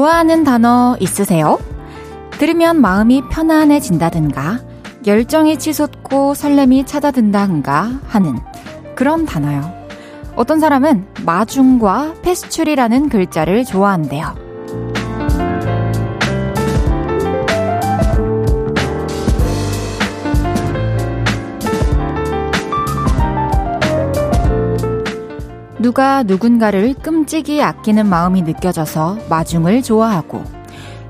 좋아하는 단어 있으세요? 들으면 마음이 편안해진다든가, 열정이 치솟고 설렘이 찾아든다든가 하는 그런 단어요. 어떤 사람은 마중과 페스츄리라는 글자를 좋아한대요. 누가 누군가를 끔찍이 아끼는 마음이 느껴져서 마중을 좋아하고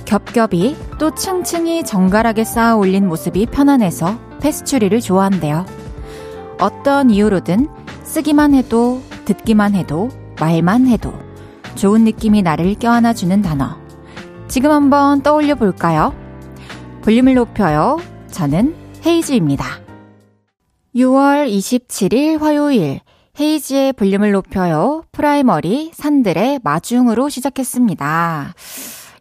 겹겹이 또 층층이 정갈하게 쌓아 올린 모습이 편안해서 페스츄리를 좋아한대요. 어떤 이유로든 쓰기만 해도 듣기만 해도 말만 해도 좋은 느낌이 나를 껴안아주는 단어. 지금 한번 떠올려 볼까요? 볼륨을 높여요. 저는 헤이즈입니다. 6월 27일 화요일 헤이즈의 볼륨을 높여요. 프라이머리 산들의 마중으로 시작했습니다.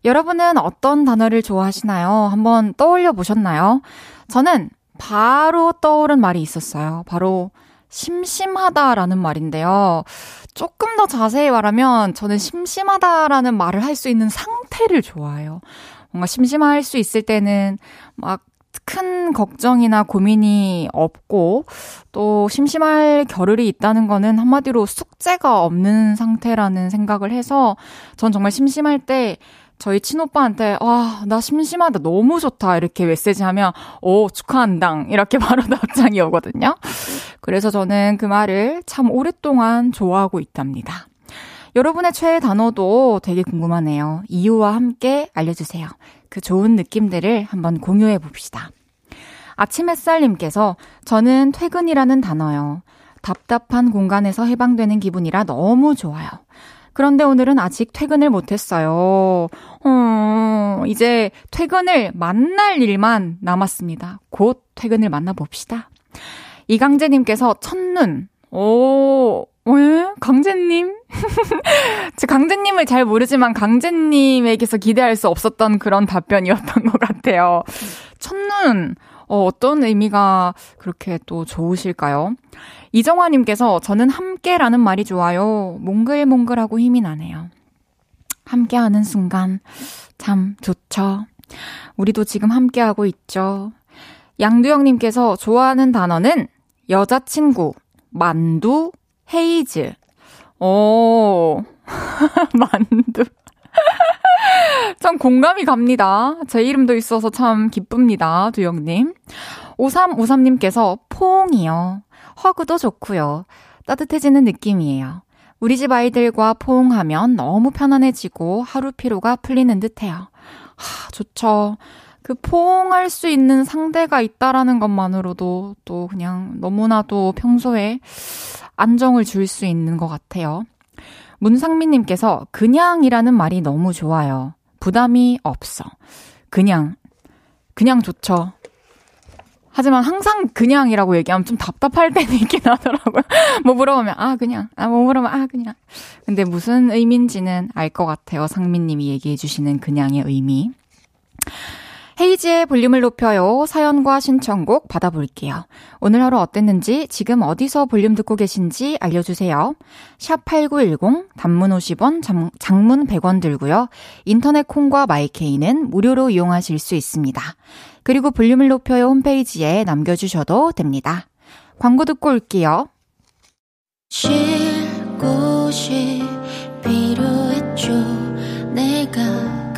여러분은 어떤 단어를 좋아하시나요? 한번 떠올려 보셨나요? 저는 바로 떠오른 말이 있었어요. 바로 심심하다라는 말인데요. 조금 더 자세히 말하면 저는 심심하다라는 말을 할 수 있는 상태를 좋아해요. 뭔가 심심할 수 있을 때는 막 큰 걱정이나 고민이 없고 또 심심할 겨를이 있다는 거는 한마디로 숙제가 없는 상태라는 생각을 해서 전 정말 심심할 때 저희 친오빠한테 와, 나 심심하다. 너무 좋다. 이렇게 메시지 하면 오, 축하한당. 이렇게 바로 답장이 오거든요. 그래서 저는 그 말을 참 오랫동안 좋아하고 있답니다. 여러분의 최애 단어도 되게 궁금하네요. 이유와 함께 알려주세요. 그 좋은 느낌들을 한번 공유해 봅시다. 아침 햇살님께서 저는 퇴근이라는 단어요. 답답한 공간에서 해방되는 기분이라 너무 좋아요. 그런데 오늘은 아직 퇴근을 못했어요. 어, 이제 퇴근을 만날 일만 남았습니다. 곧 퇴근을 만나봅시다. 이강재님께서 첫눈. 오, 왜? 강재님? 제 강재님을 잘 모르지만 강재님에게서 기대할 수 없었던 그런 답변이었던 것 같아요. 첫눈. 어, 어떤 의미가 그렇게 또 좋으실까요? 이정화님께서 저는 함께라는 말이 좋아요. 몽글몽글하고 힘이 나네요. 함께하는 순간 참 좋죠. 우리도 지금 함께하고 있죠. 양두영님께서 좋아하는 단어는 여자친구, 만두, 헤이즈. 오, 만두. 참 공감이 갑니다. 제 이름도 있어서 참 기쁩니다. 두영님. 5353님께서 포옹이요. 허그도 좋고요. 따뜻해지는 느낌이에요. 우리 집 아이들과 포옹하면 너무 편안해지고 하루 피로가 풀리는 듯해요. 하, 좋죠. 그 포옹할 수 있는 상대가 있다라는 것만으로도 또 그냥 너무나도 평소에 안정을 줄 수 있는 것 같아요. 문상민님께서 그냥이라는 말이 너무 좋아요. 부담이 없어. 그냥, 그냥 좋죠. 하지만 항상 그냥이라고 얘기하면 좀 답답할 때는 있긴 하더라고요. 뭐 물어보면, 아, 그냥. 아, 뭐 물어보면, 아, 그냥. 근데 무슨 의미인지는 알 것 같아요. 상민님이 얘기해 주시는 그냥의 의미. 헤이지의 볼륨을 높여요. 사연과 신청곡 받아볼게요. 오늘 하루 어땠는지, 지금 어디서 볼륨 듣고 계신지 알려주세요. 샵 8910, 단문 50원, 장, 장문 100원 들고요. 인터넷 콩과 마이케이는 무료로 이용하실 수 있습니다. 그리고 볼륨을 높여요 홈페이지에 남겨주셔도 됩니다. 광고 듣고 올게요. 쉴 곳이 필요했죠. 내가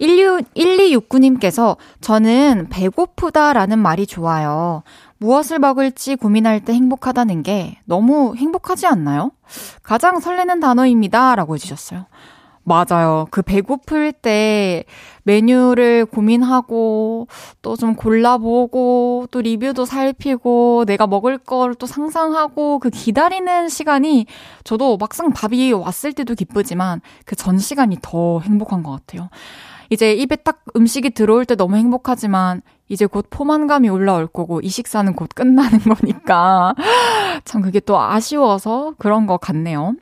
16, 1269님께서 저는 배고프다라는 말이 좋아요. 무엇을 먹을지 고민할 때 행복하다는 게 너무 행복하지 않나요? 가장 설레는 단어입니다. 라고 해주셨어요. 맞아요. 그 배고플 때 메뉴를 고민하고 또 좀 골라보고 또 리뷰도 살피고 내가 먹을 걸 또 상상하고 그 기다리는 시간이 저도 막상 밥이 왔을 때도 기쁘지만 그 전 시간이 더 행복한 것 같아요. 이제 입에 딱 음식이 들어올 때 너무 행복하지만 이제 곧 포만감이 올라올 거고 이 식사는 곧 끝나는 거니까 참 그게 또 아쉬워서 그런 것 같네요.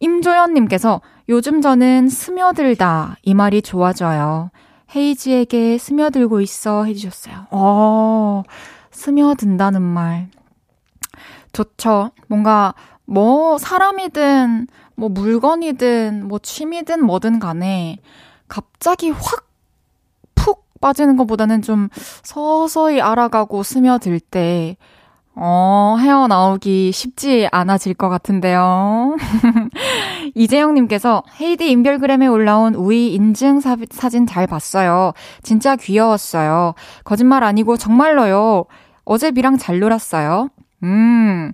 임조연님께서 요즘 저는 스며들다 이 말이 좋아져요. 헤이지에게 스며들고 있어 해주셨어요. 어, 스며든다는 말. 좋죠. 뭔가 뭐 사람이든 뭐 물건이든 뭐 취미든 뭐든 간에 갑자기 확 푹 빠지는 것보다는 좀 서서히 알아가고 스며들 때 어, 헤어나오기 쉽지 않아질 것 같은데요. 이재영님께서 헤이디 인별그램에 올라온 우이 인증 사, 사진 잘 봤어요. 진짜 귀여웠어요. 거짓말 아니고 정말로요. 어제 비랑 잘 놀았어요. 음,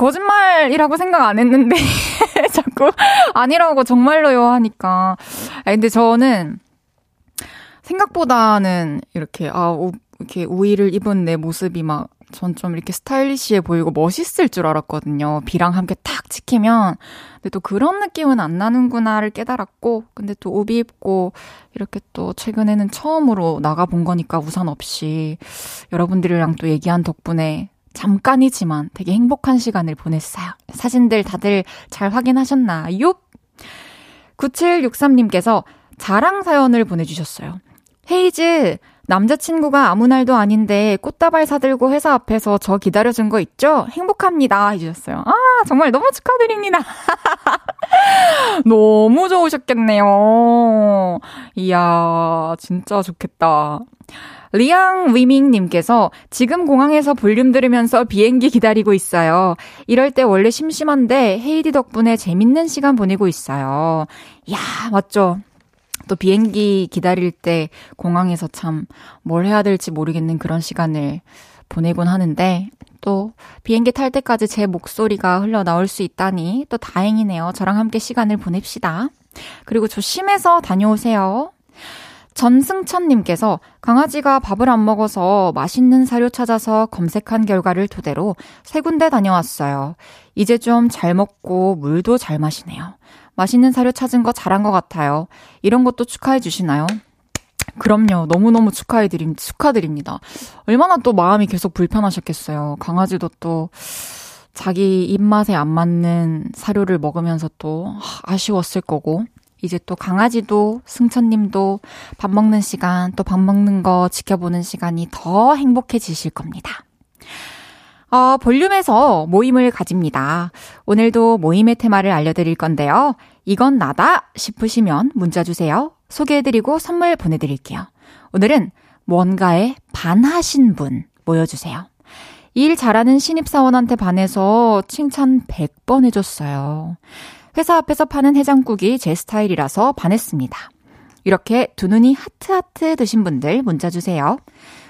거짓말이라고 생각 안 했는데, 자꾸 아니라고 정말로요 하니까. 아 근데 저는 생각보다는 이렇게, 아, 우, 이렇게 우위를 입은 내 모습이 막, 전 좀 이렇게 스타일리시해 보이고 멋있을 줄 알았거든요. 비랑 함께 탁 찍히면. 근데 또 그런 느낌은 안 나는구나를 깨달았고, 근데 또 우비 입고, 이렇게 또 최근에는 처음으로 나가본 거니까 우산 없이 여러분들이랑 또 얘기한 덕분에 잠깐이지만 되게 행복한 시간을 보냈어요. 사진들 다들 잘 확인하셨나요? 9763님께서 자랑 사연을 보내주셨어요. 헤이즈, 남자친구가 아무 날도 아닌데 꽃다발 사들고 회사 앞에서 저 기다려준 거 있죠? 행복합니다. 해주셨어요. 아, 정말 너무 축하드립니다. 너무 좋으셨겠네요. 이야, 진짜 좋겠다. 리앙 위밍님께서 지금 공항에서 볼륨 들으면서 비행기 기다리고 있어요. 이럴 때 원래 심심한데 헤이디 덕분에 재밌는 시간 보내고 있어요. 야 맞죠? 또 비행기 기다릴 때 공항에서 참 뭘 해야 될지 모르겠는 그런 시간을 보내곤 하는데 또 비행기 탈 때까지 제 목소리가 흘러나올 수 있다니 또 다행이네요. 저랑 함께 시간을 보냅시다. 그리고 조심해서 다녀오세요. 전승천님께서 강아지가 밥을 안 먹어서 맛있는 사료 찾아서 검색한 결과를 토대로 세 군데 다녀왔어요. 이제 좀 잘 먹고 물도 잘 마시네요. 맛있는 사료 찾은 거 잘한 것 같아요. 이런 것도 축하해 주시나요? 그럼요. 너무너무 축하해드림, 축하드립니다. 얼마나 또 마음이 계속 불편하셨겠어요. 강아지도 또 자기 입맛에 안 맞는 사료를 먹으면서 또 아쉬웠을 거고. 이제 또 강아지도 승천님도 밥 먹는 시간 또 밥 먹는 거 지켜보는 시간이 더 행복해지실 겁니다. 어, 볼륨에서 모임을 가집니다. 오늘도 모임의 테마를 알려드릴 건데요. 이건 나다 싶으시면 문자 주세요. 소개해드리고 선물 보내드릴게요. 오늘은 뭔가에 반하신 분 모여주세요. 일 잘하는 신입사원한테 반해서 칭찬 100번 해줬어요. 회사 앞에서 파는 해장국이 제 스타일이라서 반했습니다. 이렇게 두 눈이 하트하트 드신 분들 문자 주세요.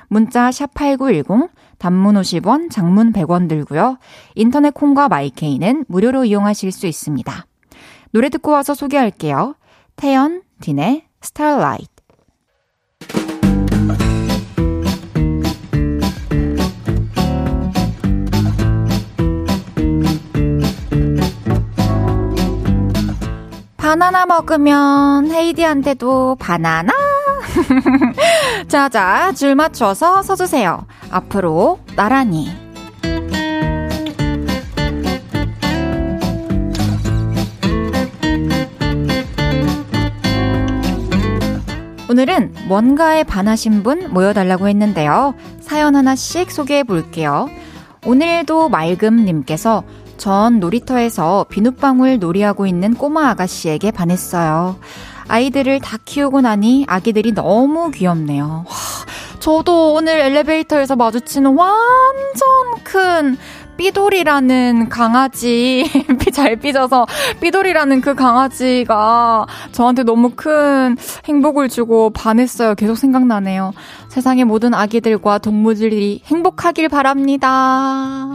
문자 샵8910 단문 50원, 장문 100원 들고요. 인터넷 콩과 마이케이는 무료로 이용하실 수 있습니다. 노래 듣고 와서 소개할게요. 태연, 딘의 스타일라이트. 바나나 먹으면 헤이디한테도 바나나? 자자, 줄 맞춰서 서주세요. 앞으로 나란히. 오늘은 뭔가에 반하신 분 모여달라고 했는데요. 사연 하나씩 소개해 볼게요. 오늘도 맑음님께서 전 놀이터에서 비눗방울 놀이하고 있는 꼬마 아가씨에게 반했어요. 아이들을 다 키우고 나니 아기들이 너무 귀엽네요. 와, 저도 오늘 엘리베이터에서 마주치는 완전 큰 삐돌이라는 강아지, 잘 삐져서 삐돌이라는 그 강아지가 저한테 너무 큰 행복을 주고 반했어요. 계속 생각나네요. 세상의 모든 아기들과 동물들이 행복하길 바랍니다.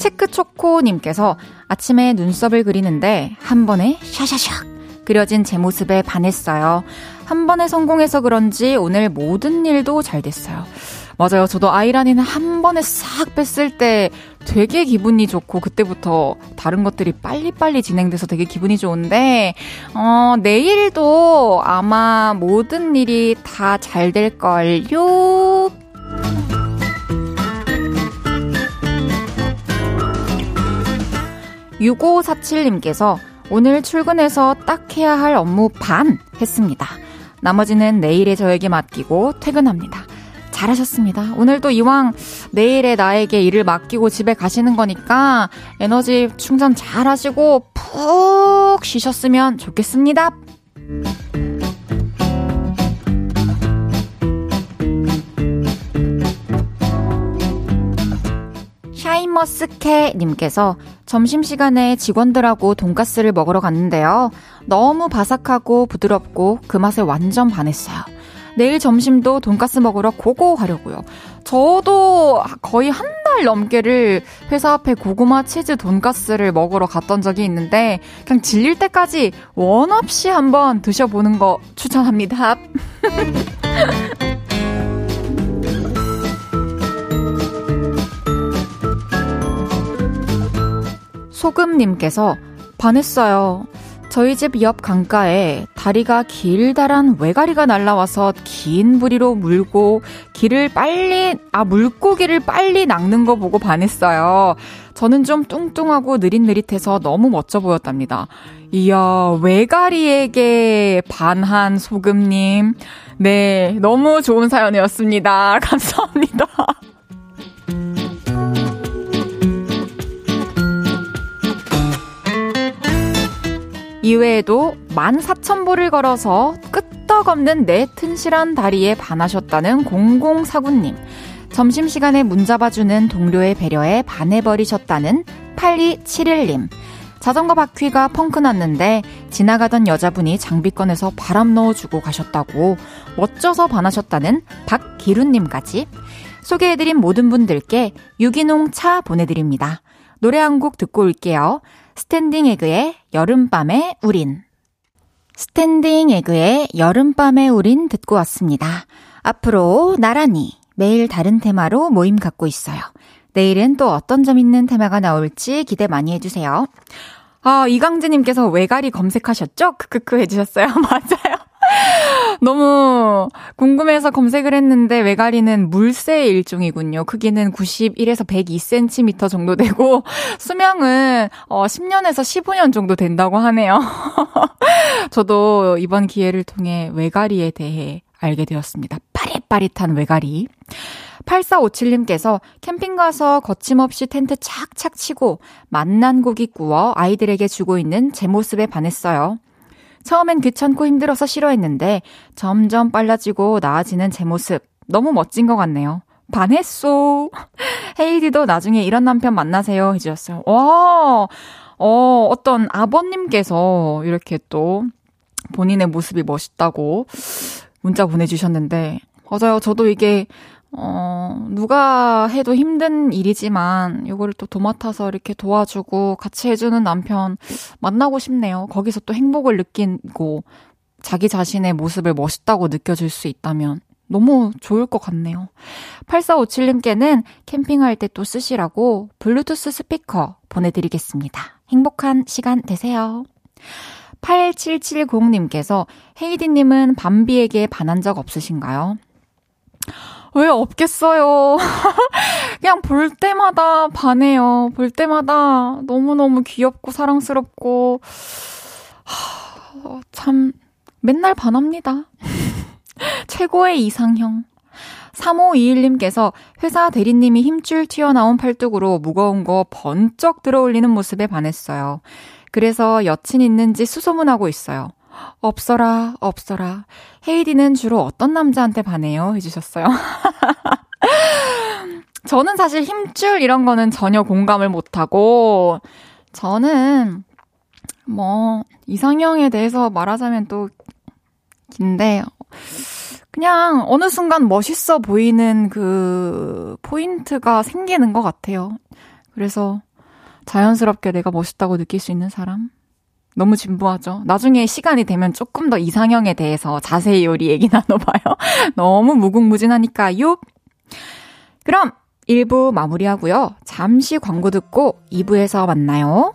체크초코님께서 아침에 눈썹을 그리는데 한 번에 샤샤샥 그려진 제 모습에 반했어요. 한 번에 성공해서 그런지 오늘 모든 일도 잘 됐어요. 맞아요. 저도 아이라니는 한 번에 싹 뺐을 때 되게 기분이 좋고 그때부터 다른 것들이 빨리빨리 진행돼서 되게 기분이 좋은데 어, 내일도 아마 모든 일이 다 잘 될 걸요. 6547님께서 오늘 출근해서 딱 해야 할 업무 반 했습니다. 나머지는 내일에 저에게 맡기고 퇴근합니다. 잘하셨습니다. 오늘도 이왕 내일에 나에게 일을 맡기고 집에 가시는 거니까 에너지 충전 잘 하시고 푹 쉬셨으면 좋겠습니다. 샤인머스켓 님께서 점심시간에 직원들하고 돈가스를 먹으러 갔는데요. 너무 바삭하고 부드럽고 그 맛에 완전 반했어요. 내일 점심도 돈가스 먹으러 go go 하려고요. 저도 거의 한 달 넘게를 회사 앞에 고구마 치즈 돈가스를 먹으러 갔던 적이 있는데 그냥 질릴 때까지 원 없이 한번 드셔보는 거 추천합니다. 소금님께서 반했어요. 저희 집 옆 강가에 다리가 길다란 외가리가 날라와서 긴 부리로 물고 길을 빨리, 아, 물고기를 빨리 낚는 거 보고 반했어요. 저는 좀 뚱뚱하고 느릿느릿해서 너무 멋져 보였답니다. 이야, 외가리에게 반한 소금님. 네, 너무 좋은 사연이었습니다. 감사합니다. 이외에도 14,000보를 걸어서 끄떡없는 내 튼실한 다리에 반하셨다는 0049님. 점심시간에 문 잡아주는 동료의 배려에 반해버리셨다는 8271님. 자전거 바퀴가 펑크 났는데 지나가던 여자분이 장비권에서 바람 넣어주고 가셨다고 멋져서 반하셨다는 박기룬님까지 소개해드린 모든 분들께 유기농 차 보내드립니다. 노래 한 곡 듣고 올게요. 스탠딩 에그의 여름밤의 우린. 스탠딩 에그의 여름밤의 우린 듣고 왔습니다. 앞으로 나란히 매일 다른 테마로 모임 갖고 있어요. 내일은 또 어떤 재미있는 테마가 나올지 기대 많이 해주세요. 아, 이강재님께서 왜가리 검색하셨죠? 크크크 해주셨어요. 맞아요. 너무 궁금해서 검색을 했는데 왜가리는 물새의 일종이군요. 크기는 91에서 102cm 정도 되고 수명은 어 10년에서 15년 정도 된다고 하네요. 저도 이번 기회를 통해 외가리에 대해 알게 되었습니다. 빠릿빠릿한 외가리. 8457님께서 캠핑 가서 거침없이 텐트 착착 치고 만난 고기 구워 아이들에게 주고 있는 제 모습에 반했어요. 처음엔 귀찮고 힘들어서 싫어했는데 점점 빨라지고 나아지는 제 모습 너무 멋진 것 같네요. 반했소. 헤이디도 나중에 이런 남편 만나세요 해주셨어요. 와, 어, 어떤 아버님께서 이렇게 또 본인의 모습이 멋있다고 문자 보내주셨는데, 맞아요. 저도 이게 어, 누가 해도 힘든 일이지만 이거를 또 도맡아서 이렇게 도와주고 같이 해주는 남편 만나고 싶네요. 거기서 또 행복을 느끼고 자기 자신의 모습을 멋있다고 느껴질 수 있다면 너무 좋을 것 같네요. 8457님께는 캠핑할 때 또 쓰시라고 블루투스 스피커 보내드리겠습니다. 행복한 시간 되세요. 8770님께서 헤이디님은 밤비에게 반한 적 없으신가요? 왜 없겠어요. 그냥 볼 때마다 반해요. 볼 때마다 너무너무 귀엽고 사랑스럽고, 하, 참, 맨날 반합니다. 최고의 이상형. 3521님께서 회사 대리님이 힘줄 튀어나온 팔뚝으로 무거운 거 번쩍 들어올리는 모습에 반했어요. 그래서 여친 있는지 수소문하고 있어요. 없어라, 없어라. 헤이디는 주로 어떤 남자한테 반해요? 해주셨어요. 저는 사실 힘줄 이런 거는 전혀 공감을 못하고, 저는, 뭐, 이상형에 대해서 말하자면 또, 긴데, 그냥 어느 순간 멋있어 보이는 그 포인트가 생기는 것 같아요. 그래서 자연스럽게 내가 멋있다고 느낄 수 있는 사람? 너무 진부하죠. 나중에 시간이 되면 조금 더 이상형에 대해서 자세히 우리 얘기 나눠봐요. 너무 무궁무진하니까요. 그럼 1부 마무리하고요. 잠시 광고 듣고 2부에서 만나요.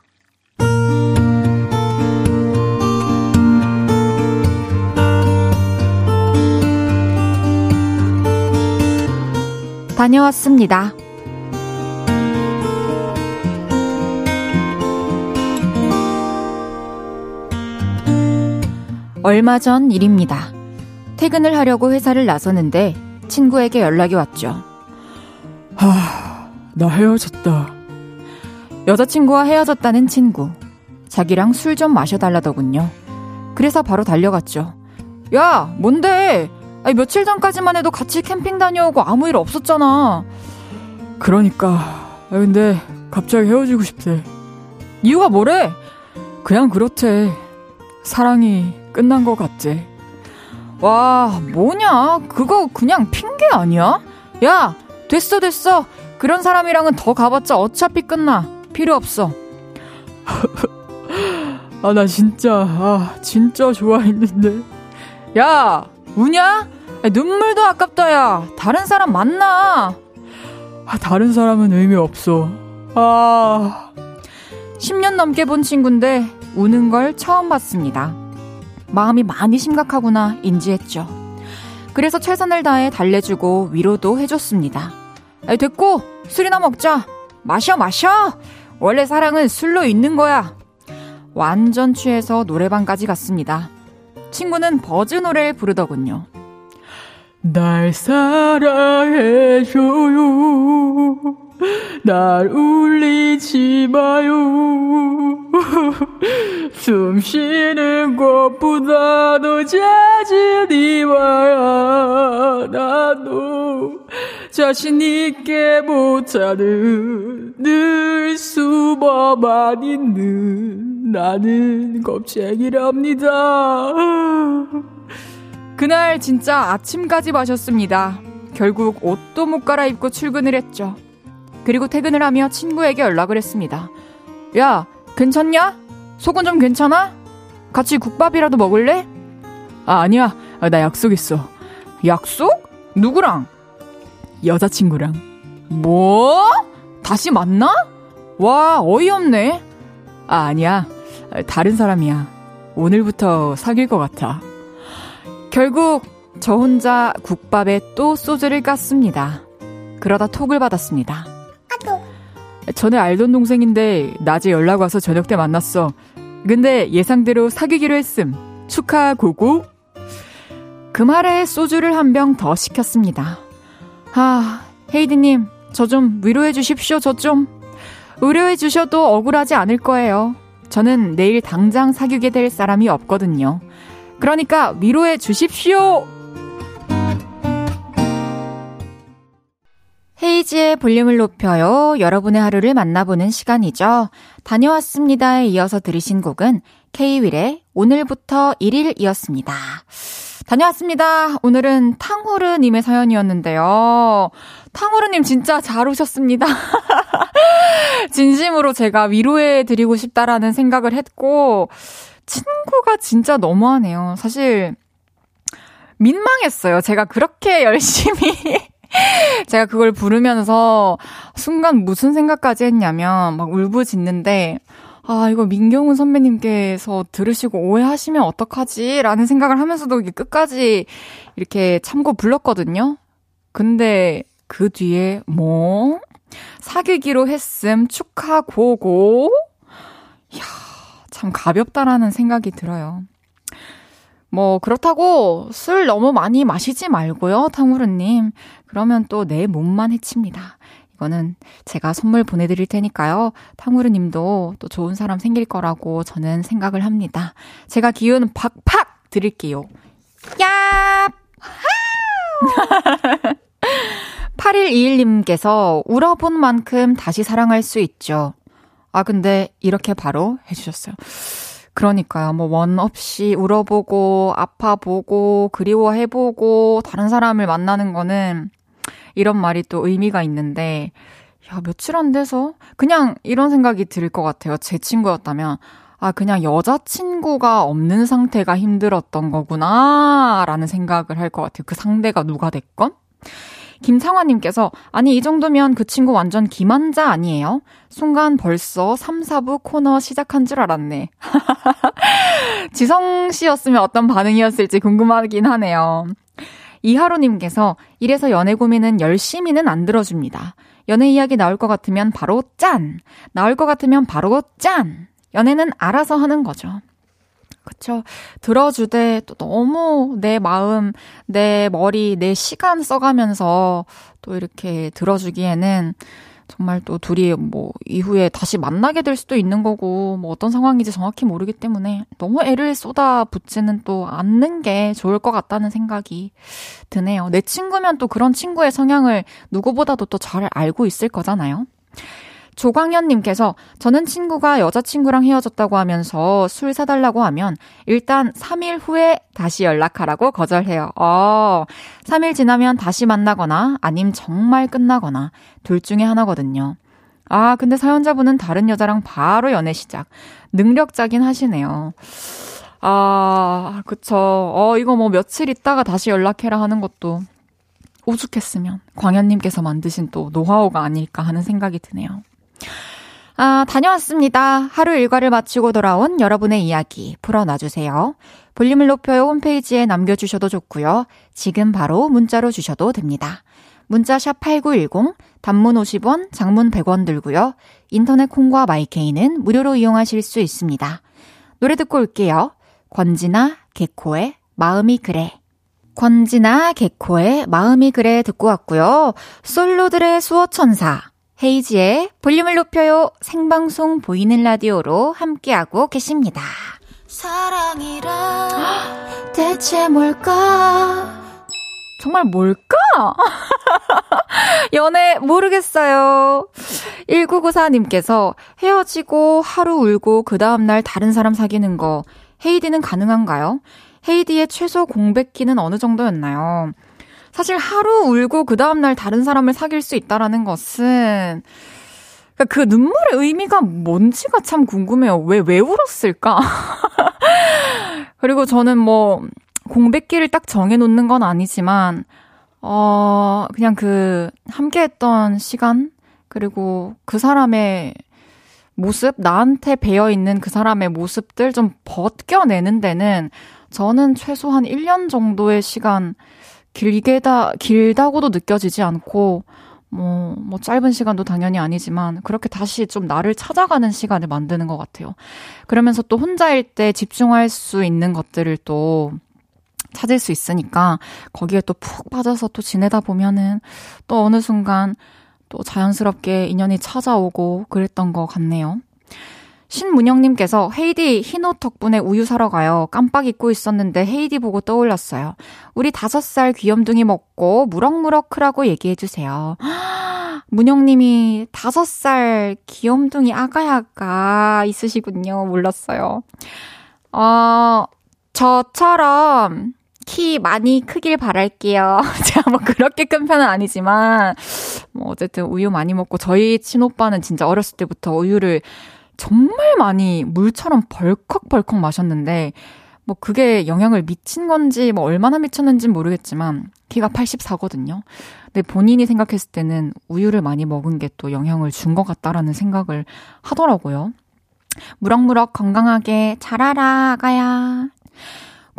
다녀왔습니다. 얼마 전 일입니다. 퇴근을 하려고 회사를 나서는데 친구에게 연락이 왔죠. 하, 나 헤어졌다. 여자친구와 헤어졌다는 친구. 자기랑 술 좀 마셔달라더군요. 그래서 바로 달려갔죠. 야, 뭔데? 아니, 며칠 전까지만 해도 같이 캠핑 다녀오고 아무 일 없었잖아. 그러니까. 아, 근데 갑자기 헤어지고 싶대. 이유가 뭐래? 그냥 그렇대. 사랑이 끝난 것 같지. 와, 뭐냐? 그거 그냥 핑계 아니야? 야, 됐어, 됐어. 그런 사람이랑은 더 가봤자 어차피 끝나. 필요 없어. 아, 나 진짜, 아, 진짜 좋아했는데. 야, 우냐? 눈물도 아깝다, 야. 다른 사람 만나. 아, 다른 사람은 의미 없어. 아. 10년 넘게 본 친구인데, 우는 걸 처음 봤습니다. 마음이 많이 심각하구나 인지했죠. 그래서 최선을 다해 달래주고 위로도 해줬습니다. 됐고, 술이나 먹자. 마셔, 마셔! 원래 사랑은 술로 있는 거야. 완전 취해서 노래방까지 갔습니다. 친구는 버즈 노래를 부르더군요. 날 사랑해줘요. 날 울리지 마요. 숨 쉬는 것보다도 자진이 와야 나도 자신 있게 못하는 늘 수범만 있는 나는 겁쟁이랍니다. 그날 진짜 아침까지 마셨습니다. 결국 옷도 못 갈아입고 출근을 했죠. 그리고 퇴근을 하며 친구에게 연락을 했습니다. 야, 괜찮냐? 속은 좀 괜찮아? 같이 국밥이라도 먹을래? 아, 아니야. 아, 나 약속 있어. 약속? 누구랑? 여자친구랑. 뭐? 다시 만나? 와, 어이없네. 아, 아니야. 다른 사람이야. 오늘부터 사귈 것 같아. 결국 저 혼자 국밥에 또 소주를 깠습니다. 그러다 톡을 받았습니다. 전에 알던 동생인데 낮에 연락 와서 저녁 때 만났어. 근데 예상대로 사귀기로 했음. 축하 고고. 그 말에 소주를 한 병 더 시켰습니다. 아, 헤이드님, 저 좀 위로해 주십시오, 저 좀. 의뢰해 주셔도 억울하지 않을 거예요. 저는 내일 당장 사귀게 될 사람이 없거든요. 그러니까 위로해 주십시오! 헤이지의 볼륨을 높여요. 여러분의 하루를 만나보는 시간이죠. 다녀왔습니다에 이어서 들으신 곡은 K-윌의 오늘부터 1일이었습니다. 다녀왔습니다. 오늘은 탕후르님의 사연이었는데요. 탕후르님 진짜 잘 오셨습니다. 진심으로 제가 위로해 드리고 싶다라는 생각을 했고, 친구가 진짜 너무하네요. 사실, 민망했어요. 제가 그렇게 열심히 제가 그걸 부르면서 순간 무슨 생각까지 했냐면 막 울부짖는데 아, 이거 민경훈 선배님께서 들으시고 오해하시면 어떡하지? 라는 생각을 하면서도 끝까지 이렇게 참고 불렀거든요. 근데 그 뒤에 뭐? 사귀기로 했음 축하 고고? 이야, 참 가볍다라는 생각이 들어요. 뭐, 그렇다고 술 너무 많이 마시지 말고요, 탕후루님. 그러면 또 내 몸만 해칩니다. 이거는 제가 선물 보내드릴 테니까요. 탕후루 님도 또 좋은 사람 생길 거라고 저는 생각을 합니다. 제가 기운 팍팍 드릴게요. 야! 8121님께서 울어본 만큼 다시 사랑할 수 있죠. 아, 근데 이렇게 바로 해주셨어요. 그러니까요. 뭐, 원 없이 울어보고, 아파보고, 그리워해보고, 다른 사람을 만나는 거는 이런 말이 또 의미가 있는데, 야, 며칠 안 돼서 그냥 이런 생각이 들 것 같아요. 제 친구였다면, 아, 그냥 여자친구가 없는 상태가 힘들었던 거구나, 라는 생각을 할 것 같아요. 그 상대가 누가 됐건. 김상화님께서, 아니, 이 정도면 그 친구 완전 기만자 아니에요? 순간 벌써 3, 4부 코너 시작한 줄 알았네. 지성 씨였으면 어떤 반응이었을지 궁금하긴 하네요. 이하로님께서 이래서 연애 고민은 열심히는 안 들어줍니다. 연애 이야기 나올 것 같으면 바로 짠! 나올 것 같으면 바로 짠! 연애는 알아서 하는 거죠. 그쵸. 들어주되 또 너무 내 마음, 내 머리, 내 시간 써가면서 또 이렇게 들어주기에는 정말 또 둘이 뭐 이후에 다시 만나게 될 수도 있는 거고 뭐 어떤 상황인지 정확히 모르기 때문에 너무 애를 쏟아 붓지는 또 않는 게 좋을 것 같다는 생각이 드네요. 내 친구면 또 그런 친구의 성향을 누구보다도 또 잘 알고 있을 거잖아요. 조광현님께서 저는 친구가 여자친구랑 헤어졌다고 하면서 술 사달라고 하면 일단 3일 후에 다시 연락하라고 거절해요. 어, 3일 지나면 다시 만나거나 아님 정말 끝나거나 둘 중에 하나거든요. 아, 근데 사연자분은 다른 여자랑 바로 연애 시작. 능력자긴 하시네요. 아, 그쵸. 어, 이거 뭐 며칠 있다가 다시 연락해라 하는 것도 오죽했으면 광현님께서 만드신 또 노하우가 아닐까 하는 생각이 드네요. 아, 다녀왔습니다. 하루 일과를 마치고 돌아온 여러분의 이야기 풀어놔주세요. 볼륨을 높여요 홈페이지에 남겨주셔도 좋고요. 지금 바로 문자로 주셔도 됩니다. 문자 샵 8910, 단문 50원, 장문 100원 들고요. 인터넷 콩과 마이케이는 무료로 이용하실 수 있습니다. 노래 듣고 올게요. 권지나 개코의 마음이 그래. 권지나 개코의 마음이 그래 듣고 왔고요. 솔로들의 수호천사. 헤이지의 볼륨을 높여요 생방송 보이는 라디오로 함께하고 계십니다. 사랑이란 대체 뭘까? 정말 뭘까? 연애 모르겠어요. 1994님께서 헤어지고 하루 울고 그 다음날 다른 사람 사귀는 거 헤이디는 가능한가요? 헤이디의 최소 공백기는 어느 정도였나요? 사실 하루 울고 그 다음날 다른 사람을 사귈 수 있다라는 것은 그러니까 그 눈물의 의미가 뭔지가 참 궁금해요. 왜, 왜 울었을까? 그리고 저는 뭐, 공백기를 딱 정해놓는 건 아니지만, 어, 그냥 그, 함께 했던 시간, 그리고 그 사람의 모습, 나한테 배어있는 그 사람의 모습들 좀 벗겨내는 데는 저는 최소한 1년 정도의 시간, 길게다, 길다고도 느껴지지 않고, 뭐, 뭐, 짧은 시간도 당연히 아니지만, 그렇게 다시 좀 나를 찾아가는 시간을 만드는 것 같아요. 그러면서 또 혼자일 때 집중할 수 있는 것들을 또 찾을 수 있으니까, 거기에 또 푹 빠져서 또 지내다 보면은, 또 어느 순간 또 자연스럽게 인연이 찾아오고 그랬던 것 같네요. 신문영님께서 헤이디 흰옷 덕분에 우유 사러 가요. 깜빡 잊고 있었는데 헤이디 보고 떠올랐어요. 우리 다섯 살 귀염둥이 먹고 무럭무럭 크라고 얘기해 주세요. 문영님이 다섯 살 귀염둥이 아가야가 있으시군요. 몰랐어요. 어, 저처럼 키 많이 크길 바랄게요. 제가 뭐 그렇게 큰 편은 아니지만, 뭐 어쨌든 우유 많이 먹고 저희 친오빠는 진짜 어렸을 때부터 우유를 정말 많이 물처럼 벌컥벌컥 마셨는데, 뭐 그게 영향을 미친 건지, 뭐 얼마나 미쳤는지는 모르겠지만, 키가 84거든요. 근데 본인이 생각했을 때는 우유를 많이 먹은 게 또 영향을 준 것 같다라는 생각을 하더라고요. 무럭무럭 건강하게 자라라, 아가야.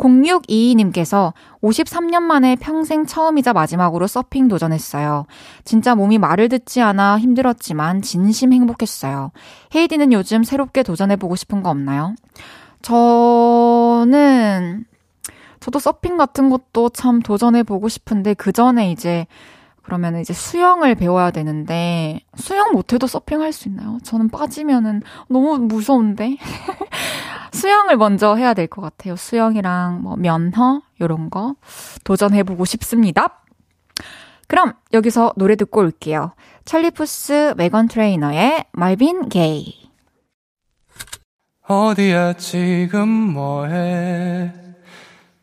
0622님께서 53년 만에 평생 처음이자 마지막으로 서핑 도전했어요. 진짜 몸이 말을 듣지 않아 힘들었지만 진심 행복했어요. 헤이디는 요즘 새롭게 도전해보고 싶은 거 없나요? 저는, 저도 서핑 같은 것도 참 도전해보고 싶은데, 그 전에 이제, 그러면 이제 수영을 배워야 되는데, 수영 못해도 서핑할 수 있나요? 저는 빠지면은 너무 무서운데? 수영을 먼저 해야 될 것 같아요. 수영이랑 뭐 면허 요런 거 도전해보고 싶습니다. 그럼 여기서 노래 듣고 올게요. 찰리푸스 메건 트레이너의 말빈 게이. 어디야 지금 뭐해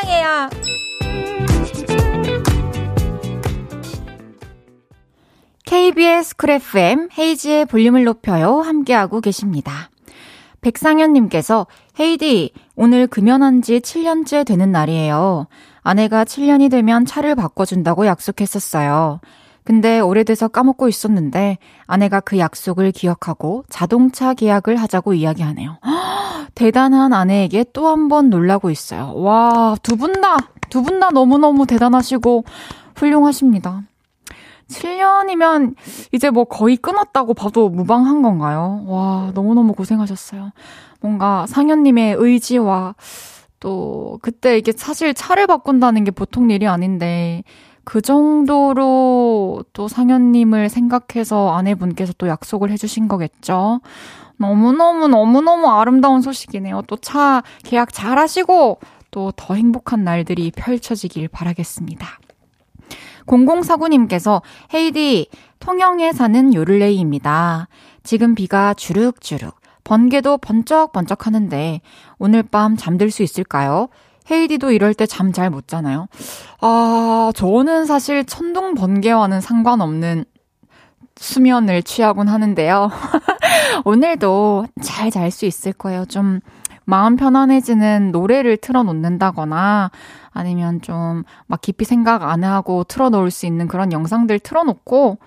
사랑해요. KBS 쿨 FM 헤이지의 볼륨을 높여요 함께하고 계십니다. 백상현님께서 헤이디 오늘 금연한 지 7년째 되는 날이에요. 아내가 7년이 되면 차를 바꿔준다고 약속했었어요. 근데 오래돼서 까먹고 있었는데 아내가 그 약속을 기억하고 자동차 계약을 하자고 이야기하네요. 대단한 아내에게 또 한 번 놀라고 있어요. 와, 두 분 다, 두 분 다 너무너무 대단하시고 훌륭하십니다. 7년이면 이제 뭐 거의 끊었다고 봐도 무방한 건가요? 와, 너무너무 고생하셨어요. 뭔가 상현님의 의지와 또 그때 이게 사실 차를 바꾼다는 게 보통 일이 아닌데 그 정도로 또 상현님을 생각해서 아내분께서 또 약속을 해주신 거겠죠. 너무너무 너무너무 아름다운 소식이네요. 또 차 계약 잘 하시고 또 더 행복한 날들이 펼쳐지길 바라겠습니다. 0049님께서 헤이디 통영에 사는 요를레이입니다. 지금 비가 주룩주룩 번개도 번쩍번쩍 하는데 오늘 밤 잠들 수 있을까요? 헤이디도 이럴 때 잠 잘 못 자나요? 아, 저는 사실 천둥 번개와는 상관없는 수면을 취하곤 하는데요. 오늘도 잘 잘 수 있을 거예요. 좀 마음 편안해지는 노래를 틀어놓는다거나 아니면 좀 막 깊이 생각 안 하고 틀어놓을 수 있는 그런 영상들 틀어놓고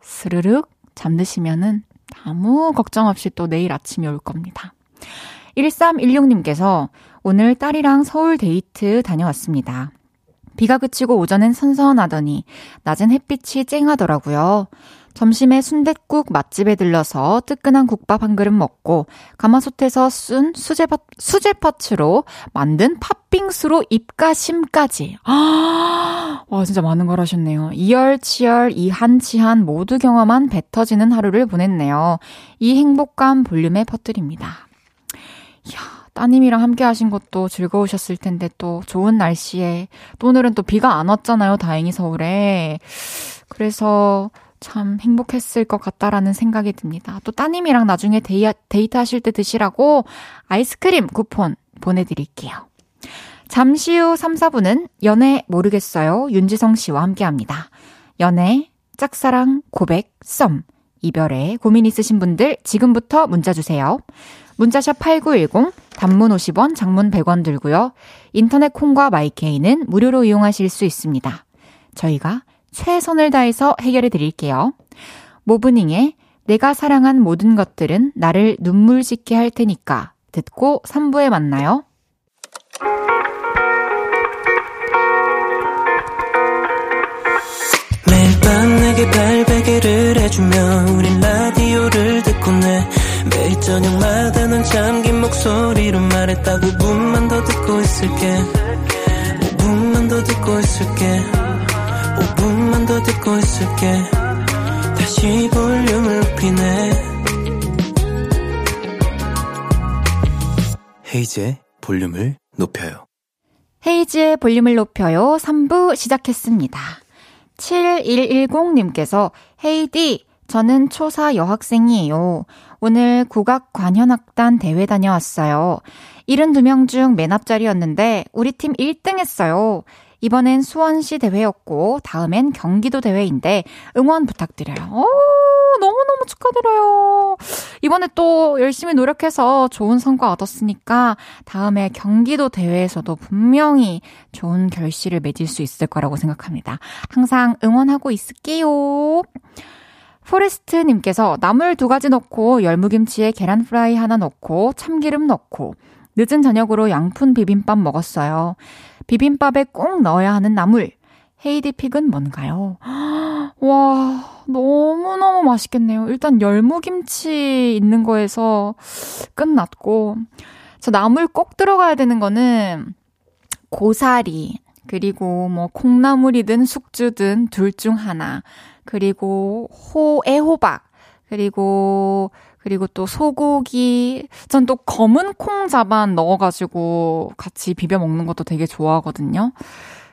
스르륵 잠드시면은 아무 걱정 없이 또 내일 아침이 올 겁니다. 1316님께서 오늘 딸이랑 서울 데이트 다녀왔습니다. 비가 그치고 오전엔 선선하더니 낮은 햇빛이 쨍하더라고요. 점심에 순댓국 맛집에 들러서 뜨끈한 국밥 한 그릇 먹고 가마솥에서 쓴 수제파, 수제파츠로 만든 팥빙수로 입가심까지. 아, 와, 진짜 많은 걸 하셨네요. 이열치열, 이한치한 모두 경험한 배 터지는 하루를 보냈네요. 이 행복감 볼륨에 퍼뜨립니다. 이야, 따님이랑 함께 하신 것도 즐거우셨을 텐데 또 좋은 날씨에 또 오늘은 또 비가 안 왔잖아요. 다행히 서울에. 그래서 참 행복했을 것 같다라는 생각이 듭니다. 또 따님이랑 나중에 데이, 데이트 하실 때 드시라고 아이스크림 쿠폰 보내드릴게요. 잠시 후 3, 4부는 연애 모르겠어요. 윤지성 씨와 함께 합니다. 연애, 짝사랑, 고백, 썸. 이별에 고민 있으신 분들 지금부터 문자 주세요. 문자 샵 8910, 단문 50원, 장문 100원 들고요. 인터넷 콩과 마이케이는 무료로 이용하실 수 있습니다. 저희가 최선을 다해서 해결해 드릴게요. 모브닝의 내가 사랑한 모든 것들은 나를 눈물 짓게 할 테니까 듣고 3부에 만나요. 매일 밤 내게 발베개를 해주며 우린 저녁마다 넌 잠긴 목소리로 말했다 5분만 더 듣고 있을게 5분만 더 듣고 있을게 5분만 더 듣고 있을게 다시 볼륨을 높이네 헤이즈의 볼륨을 높여요. 헤이지의 볼륨을 높여요. 3부 시작했습니다. 7110님께서 헤이디, 저는 초사 여학생이에요. 오늘 국악 관현악단 대회 다녀왔어요. 72명 중 맨 앞자리였는데 우리 팀 1등 했어요. 이번엔 수원시 대회였고 다음엔 경기도 대회인데 응원 부탁드려요. 오, 너무너무 축하드려요. 이번에 또 열심히 노력해서 좋은 성과 얻었으니까 다음에 경기도 대회에서도 분명히 좋은 결실을 맺을 수 있을 거라고 생각합니다. 항상 응원하고 있을게요. 포레스트님께서 나물 두 가지 넣고 열무김치에 계란 프라이 하나 넣고 참기름 넣고 늦은 저녁으로 양푼 비빔밥 먹었어요. 비빔밥에 꼭 넣어야 하는 나물. 헤이디 픽은 뭔가요? 와, 너무너무 맛있겠네요. 일단 열무김치 있는 거에서 끝났고, 저 나물 꼭 들어가야 되는 거는 고사리, 그리고 뭐 콩나물이든 숙주든 둘 중 하나, 그리고 호, 애호박, 그리고 그리고 또 소고기, 전 또 검은 콩 자반 넣어가지고 같이 비벼 먹는 것도 되게 좋아하거든요.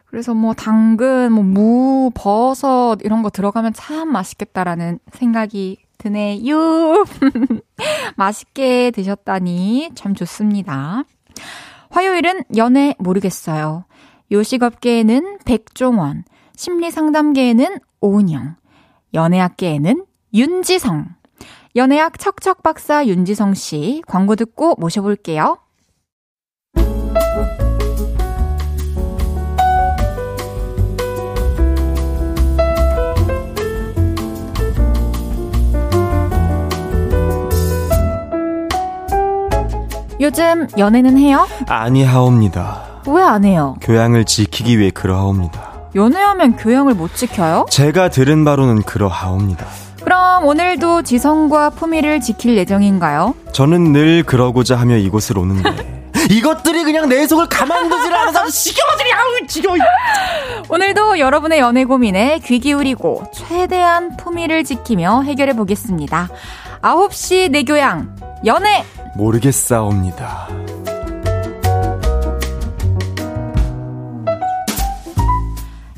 그래서 뭐 당근, 뭐 무, 버섯 이런 거 들어가면 참 맛있겠다라는 생각이 드네요. 맛있게 드셨다니 참 좋습니다. 화요일은 연애 모르겠어요. 요식업계에는 백종원, 심리상담계에는 오은영, 연애학계에는 윤지성. 연애학 척척 박사 윤지성 씨 광고 듣고 모셔볼게요. 요즘 연애는 해요? 아니 하옵니다. 왜 안 해요? 교양을 지키기 위해 그러하옵니다. 연애하면 교양을 못 지켜요? 제가 들은 바로는 그러하옵니다. 그럼 오늘도 지성과 품위를 지킬 예정인가요? 저는 늘 그러고자 하며 이곳을 오는데 이것들이 그냥 내 속을 가만두질 않아서 지겨워들이 아우 지겨워 오늘도 여러분의 연애 고민에 귀 기울이고 최대한 품위를 지키며 해결해 보겠습니다. 9시 내 교양 연애 모르겠사옵니다.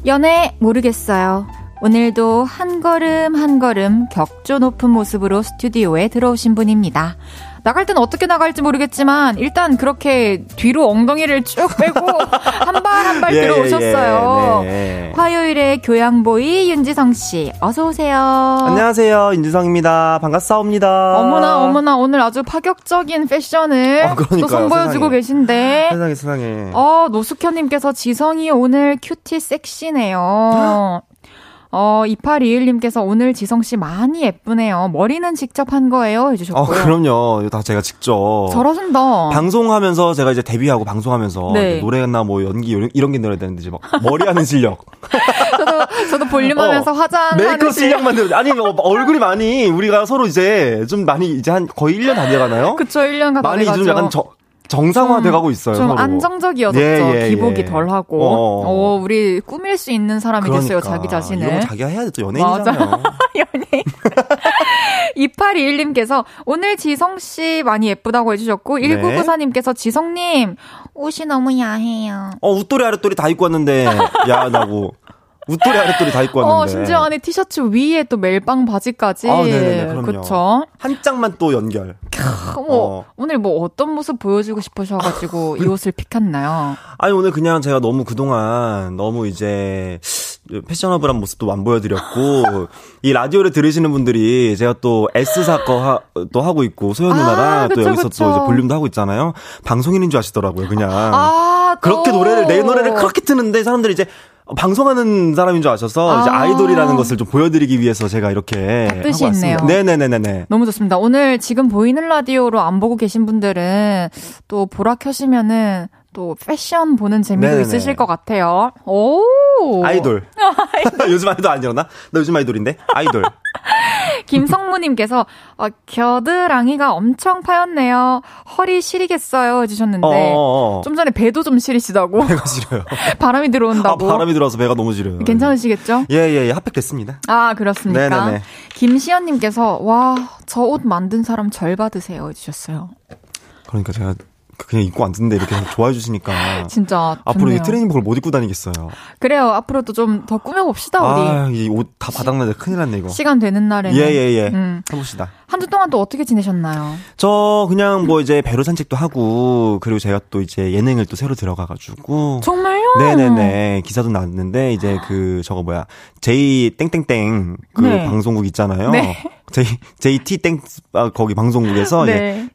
연애 모르겠어요. 오늘도 한 걸음 한 걸음 격조 높은 모습으로 스튜디오에 들어오신 분입니다. 나갈 땐 어떻게 나갈지 모르겠지만 일단 그렇게 뒤로 엉덩이를 쭉 빼고 한발 한발 예, 들어오셨어요. 예, 네. 화요일에 교양보이 윤지성 씨 어서 오세요. 안녕하세요 윤지성입니다. 반갑사옵니다. 어머나 어머나 오늘 아주 파격적인 패션을 아, 그러니까요, 또 선보여주고. 계신데 세상에 세상에. 어, 노숙현님께서 지성이 오늘 큐티 섹시네요. 어, 2821님께서 오늘 지성씨 많이 예쁘네요. 머리는 직접 한 거예요? 어 해주셨고요. 그럼요. 이거 다 제가 직접 잘하신다. 방송하면서 제가 이제 데뷔하고 방송하면서 네. 노래나 뭐 연기 이런, 이런 게 노래야 되는데 이제 막 머리 하는 실력, 저도, 저도 볼륨하면서 어, 화장하는 메이크업 실- 실력만 들 아니 뭐 얼굴이 많이 우리가 서로 이제 좀 많이 이제 한 거의 1년 다 돼가나요? 그쵸, 1년간 많이 다 좀. 약간 정, 정상화돼가고 있어요. 좀 서로. 안정적이어졌죠. 예, 예, 기복이 예. 덜 하고. 어. 어. 우리 꾸밀 수 있는 사람이 됐어요, 그러니까. 자기 자신을. 이런 거 자기가 해야 돼. 또 연예인이잖아요. 연예인. 2821님께서 오늘 지성 씨 많이 예쁘다고 해주셨고, 네. 1994님께서 지성님, 옷이 너무 야해요. 어, 웃돌이 아랫돌이 다 입고 왔는데, 야하다고. 웃돌이 아랫돌이 다 입고 왔는데. 어, 심지어 안에 티셔츠 위에 또 멜빵 바지까지. 아, 네네네. 그쵸? 한 짝만 또 연결. 어머, 어. 오늘 뭐 어떤 모습 보여주고 싶으셔가지고 이 옷을 픽했나요? 아니, 오늘 그냥 제가 너무 그동안 너무 이제 패셔너블한 모습도 안 보여드렸고, 이 라디오를 들으시는 분들이 제가 또 S사 거도 하고 있고, 소연 아, 누나랑 또 그쵸, 여기서 그쵸. 또 이제 볼륨도 하고 있잖아요. 방송인인 줄 아시더라고요, 그냥. 아, 또. 그렇게 노래를, 내 노래를 그렇게 트는데 사람들이 이제 방송하는 사람인 줄 아셔서 이제 아. 아이돌이라는 것을 좀 보여드리기 위해서 제가 이렇게 딱 뜻이. 있네요. 네네네네네. 너무 좋습니다. 오늘 지금 보이는 라디오로 안 보고 계신 분들은 또 보라 켜시면은 또 패션 보는 재미도 네네네. 있으실 것 같아요. 오! 아이돌. 요즘 아이돌 아니었나? 나 요즘 아이돌인데? 아이돌. 김성무님께서 어, 겨드랑이가 엄청 파였네요. 허리 시리겠어요 해주셨는데 어어어. 좀 전에 배도 좀 시리시다고 배가 싫어요. 바람이 아, 들어온다고 바람이 들어와서 배가 너무 싫어요. 괜찮으시겠죠? 예, 예, 예. 핫팩 됐습니다. 아 그렇습니까? 네네네. 김시연님께서 와 저 옷 만든 사람 절 받으세요 해주셨어요. 그러니까 제가 그냥 입고 앉는데 이렇게 좋아해 주시니까 진짜 앞으로 이. 트레이닝복을 못 입고 다니겠어요. 그래요. 앞으로도 좀 더 꾸며봅시다 우리. 아, 이옷다 바닥나서 큰일 났네 이거. 시간 되는 날에는. 예, 예, 예. 음. 해봅시다. 한 주 동안 또 어떻게 지내셨나요? 저 그냥 뭐 이제 배로 산책도 하고 그리고 제가 또 이제 예능을 또 새로 들어가가지고 정말요? 네네네 기사도 났는데 이제 그 저거 뭐야 제이 땡땡땡 그 네. 방송국 있잖아요. 네. 제이 제이 티땡 아, 거기 방송국에서 네.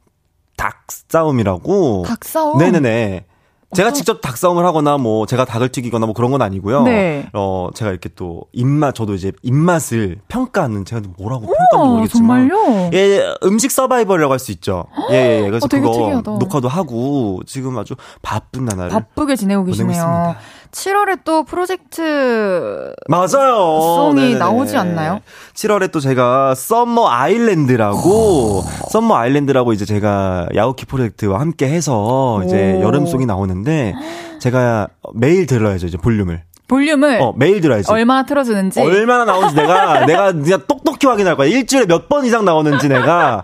닭 싸움이라고. 닭싸움? 네네네. 제가 직접 닭 싸움을 하거나 뭐 제가 닭을 튀기거나 뭐 그런 건 아니고요. 네. 어 제가 이렇게 또 입맛 저도 이제 입맛을 평가하는 제가 뭐라고 평가하는지 우와, 모르겠지만 정말요? 예 음식 서바이벌이라고 할 수 있죠. 예, 예, 예. 그래서 어, 그거 특이하다. 녹화도 하고 지금 아주 바쁜 나날을 바쁘게 지내고 계시네요. 있습니다. 7월에 또 프로젝트 맞아요. song이 네네네. 나오지 않나요? 7월에 또 제가 Summer Island라고 Summer Island라고 이제 제가 야오키 프로젝트와 함께 해서 이제 오. 여름 song이 나오는데 제가 매일 들어야죠 이제 볼륨을. 볼륨을 어 매일 들어야지. 얼마나 틀어주는지. 얼마나 나오는지 내가 내가 그냥 똑똑히 확인할 거야. 일주일에 몇 번 이상 나오는지 내가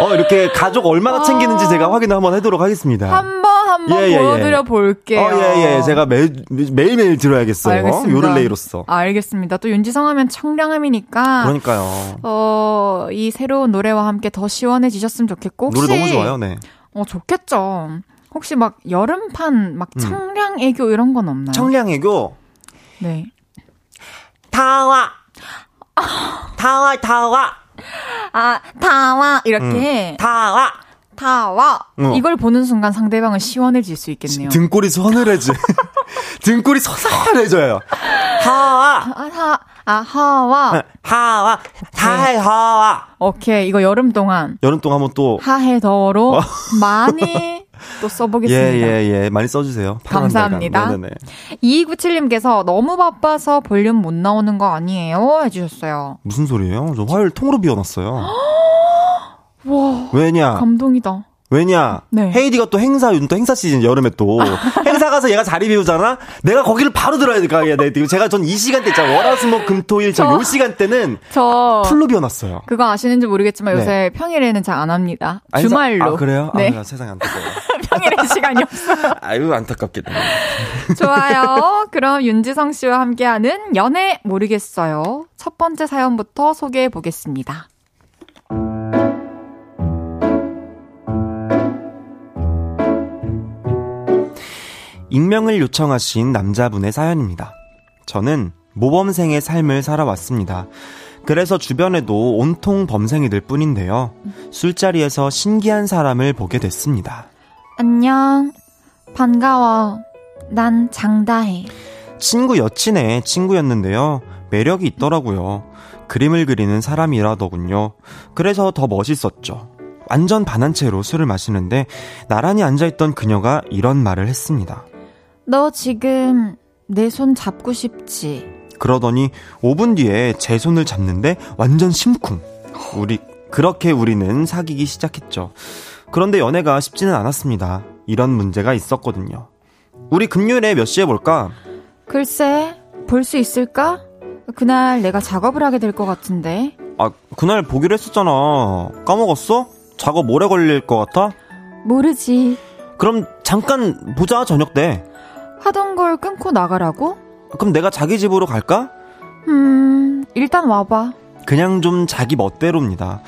어 이렇게 가족 얼마나 챙기는지 제가 확인을 한번 해도록 하겠습니다. 한번 한번 예, 예, 예. 보여드려 볼게요. 어, 예, 예. 제가 매일, 매일매일 들어야겠어요. 알겠습니다. 요를레이로서. 알겠습니다. 또 윤지성 하면 청량함이니까. 그러니까요. 어, 이 새로운 노래와 함께 더 시원해지셨으면 좋겠고. 혹시, 노래 너무 좋아요, 네. 어, 좋겠죠. 혹시 막 여름판, 막 음. 청량애교 이런 건 없나요? 청량애교. 네. 타와. 타와, 타와. 아, 다와. 이렇게. 타와. 다와. 어. 이걸 보는 순간 상대방은 시원해질 수 있겠네요. 등골이 서늘해져. 등골이 서늘해져요. 하와. 아, 하, 아, 하와. 하와. 하해, 하와. 오케이. 이거 여름 동안. 여름 동안 한번 또. 하해 더로 많이 또 써보겠습니다. 어. 예, 예, 예. 많이 써주세요. 감사합니다. 네네네. 2297님께서 너무 바빠서 볼륨 못 나오는 거 아니에요? 해주셨어요. 무슨 소리예요? 저 화요일 통으로 비워놨어요. 와, 왜냐? 감동이다. 왜냐? 네. 헤이디가 또 행사, 요즘 또 행사 시즌, 여름에 또. 행사 가서 얘가 자리 비우잖아? 내가 거기를 바로 들어야 돼. 가야 돼. 제가 전 이 시간대 있잖아. 월화수목 금토일 저요 저- 시간대는 저 풀로 비워놨어요. 그거 아시는지 모르겠지만 네. 요새 평일에는 잘 안 합니다. 아, 주말로. 아, 그래요? 네. 아, 나 세상에 안타까워. 평일에 시간이 없어요. 아유, 안타깝겠다. 좋아요. 그럼 윤지성 씨와 함께하는 연애 모르겠어요. 첫 번째 사연부터 소개해 보겠습니다. 익명을 요청하신 남자분의 사연입니다. 저는 모범생의 삶을 살아왔습니다. 그래서 주변에도 온통 범생이들 뿐인데요. 술자리에서 신기한 사람을 보게 됐습니다. 안녕. 반가워. 난 장다혜. 친구 여친의 친구였는데요. 매력이 있더라고요. 그림을 그리는 사람이라더군요. 그래서 더 멋있었죠. 완전 반한 채로 술을 마시는데 나란히 앉아있던 그녀가 이런 말을 했습니다. 너 지금 내 손 잡고 싶지? 그러더니 5분 뒤에 제 손을 잡는데 완전 심쿵. 우리 그렇게 우리는 사귀기 시작했죠. 그런데 연애가 쉽지는 않았습니다. 이런 문제가 있었거든요. 우리 금요일에 몇 시에 볼까? 글쎄, 볼 수 있을까? 그날 내가 작업을 하게 될 것 같은데. 아, 그날 보기로 했었잖아. 까먹었어? 작업 오래 걸릴 것 같아? 모르지. 그럼 잠깐 보자, 저녁 때. 하던 걸 끊고 나가라고? 그럼 내가 자기 집으로 갈까? 음, 일단 와봐. 그냥 좀 자기 멋대로입니다.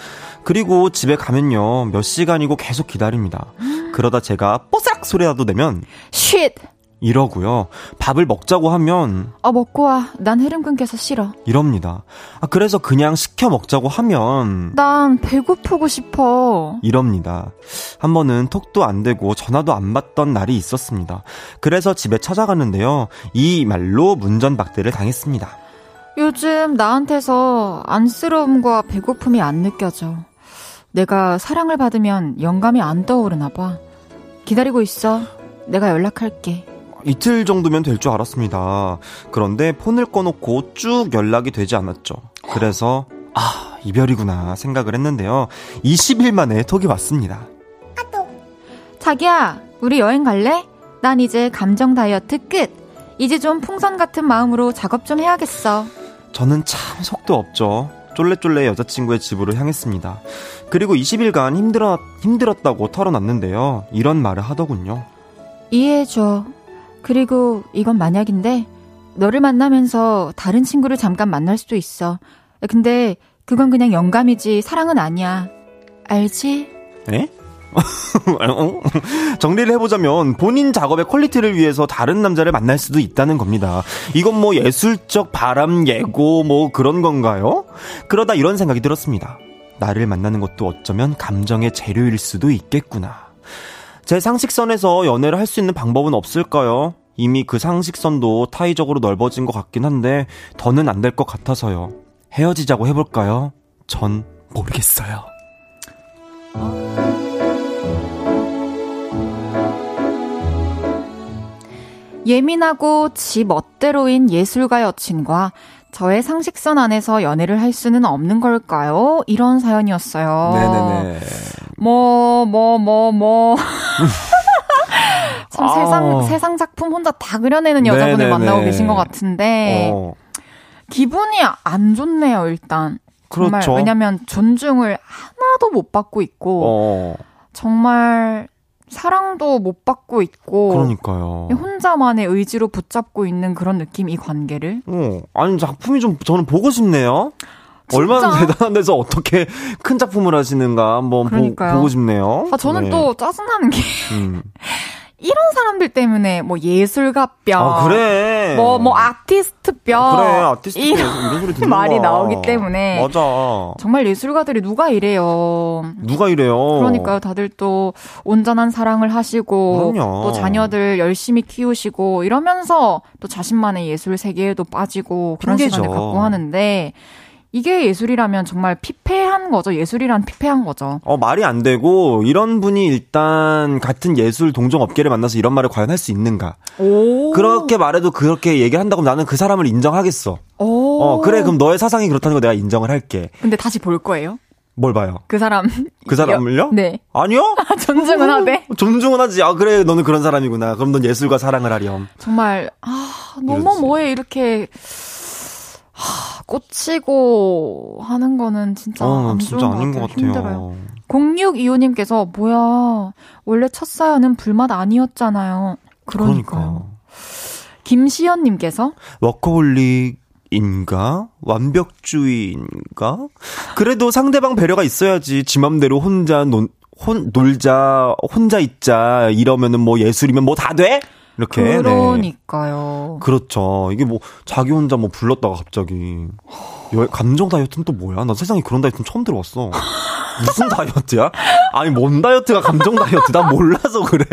그리고 집에 가면요, 몇 시간이고 계속 기다립니다. 그러다 제가 뽀싹 소리라도 내면 쉿! 이러고요. 밥을 먹자고 하면 어, 먹고 와. 난 흐름 끊겨서 싫어. 이럽니다. 아, 그래서 그냥 시켜 먹자고 하면 난 배고프고 싶어. 이럽니다. 한 번은 톡도 안 되고 전화도 안 받던 날이 있었습니다. 그래서 집에 찾아갔는데요. 이 말로 문전박대를 당했습니다. 요즘 나한테서 안쓰러움과 배고픔이 안 느껴져. 내가 사랑을 받으면 영감이 안 떠오르나 봐. 기다리고 있어. 내가 연락할게. 이틀 정도면 될 줄 알았습니다. 그런데 폰을 꺼놓고 쭉 연락이 되지 않았죠. 그래서 아 이별이구나 생각을 했는데요. 20일 만에 톡이 왔습니다. 자기야, 우리 여행 갈래? 난 이제 감정 다이어트 끝. 이제 좀 풍선 같은 마음으로 작업 좀 해야겠어. 저는 참 속도 없죠. 쫄래쫄래 여자친구의 집으로 향했습니다. 그리고 20일간 힘들어, 힘들었다고 털어놨는데요. 이런 말을 하더군요. 이해해줘. 그리고 이건 만약인데, 너를 만나면서 다른 친구를 잠깐 만날 수도 있어. 근데 그건 그냥 영감이지 사랑은 아니야. 알지? 에? 정리를 해보자면 본인 작업의 퀄리티를 위해서 다른 남자를 만날 수도 있다는 겁니다. 이건 뭐 예술적 바람 예고 뭐 그런 건가요? 그러다 이런 생각이 들었습니다. 나를 만나는 것도 어쩌면 감정의 재료일 수도 있겠구나. 제 상식선에서 연애를 할 수 있는 방법은 없을까요? 이미 그 상식선도 타의적으로 넓어진 것 같긴 한데 더는 안 될 것 같아서요. 헤어지자고 해볼까요? 전 모르겠어요. 예민하고 지 멋대로인 예술가 여친과 저의 상식선 안에서 연애를 할 수는 없는 걸까요? 이런 사연이었어요. 네네네. 뭐, 뭐, 뭐, 뭐. 참 아. 세상, 세상 작품 혼자 다 그려내는 여자분을 네네네. 만나고 계신 것 같은데, 어. 기분이 안 좋네요, 일단. 정말 그렇죠. 왜냐면 존중을 하나도 못 받고 있고, 어. 정말 사랑도 못 받고 있고 그러니까요. 혼자만의 의지로 붙잡고 있는 그런 느낌 이 관계를. 어. 아니 작품이 좀 저는 보고 싶네요. 얼마나 대단한 데서 어떻게 큰 작품을 하시는가 한번 보, 고 싶네요. 아 저는 네. 또 짜증나는 게 음. 이런 사람들 때문에 뭐 예술가뼈, 아, 그래. 뭐, 뭐 아티스트뼈, 그래, 아티스트 이런 소리 듣는 말이 나오기 때문에. 맞아. 정말 예술가들이 누가 이래요. 누가 이래요. 그러니까요, 다들 또 온전한 사랑을 하시고, 그럼요. 또 자녀들 열심히 키우시고, 이러면서 또 자신만의 예술 세계에도 빠지고, 그런 핑계죠. 시간을 갖고 하는데, 이게 예술이라면 정말 피폐한 거죠. 예술이란 피폐한 거죠. 어, 말이 안 되고, 이런 분이 일단 같은 예술 동종 업계를 만나서 이런 말을 과연 할 수 있는가. 오. 그렇게 말해도 그렇게 얘기를 한다고 나는 그 사람을 인정하겠어. 오. 어, 그래, 그럼 너의 사상이 그렇다는 거 내가 인정을 할게. 근데 다시 볼 거예요? 뭘 봐요? 그 사람. 그 사람을요? 네. 아니요? 존중은 하되? 존중은 하지. 아, 그래, 너는 그런 사람이구나. 그럼 넌 예술과 사랑을 하렴. 정말, 아, 너무. 뭐에 이렇게. 하, 꽂히고 하는 거는 진짜 어, 안 진짜 아닌 것 같아요. 힘들어요. 0625님께서 뭐야 원래 첫 사연은 불맛 아니었잖아요. 그러니까요. 김시연님께서 워커홀릭인가 완벽주의인가 그래도 상대방 배려가 있어야지 지 맘대로 혼자 논, 혼, 놀자 혼자 있자 이러면은 뭐 예술이면 뭐 다 돼? 이렇게. 네. 그러니까요. 네. 그렇죠. 이게 뭐 자기 혼자 뭐 불렀다가 갑자기 감정 다이어트는 또 뭐야? 나 세상에 그런 다이어트는 처음 들어봤어. 무슨 다이어트야? 아니 뭔 다이어트가 감정 다이어트? 나 몰라서 그래.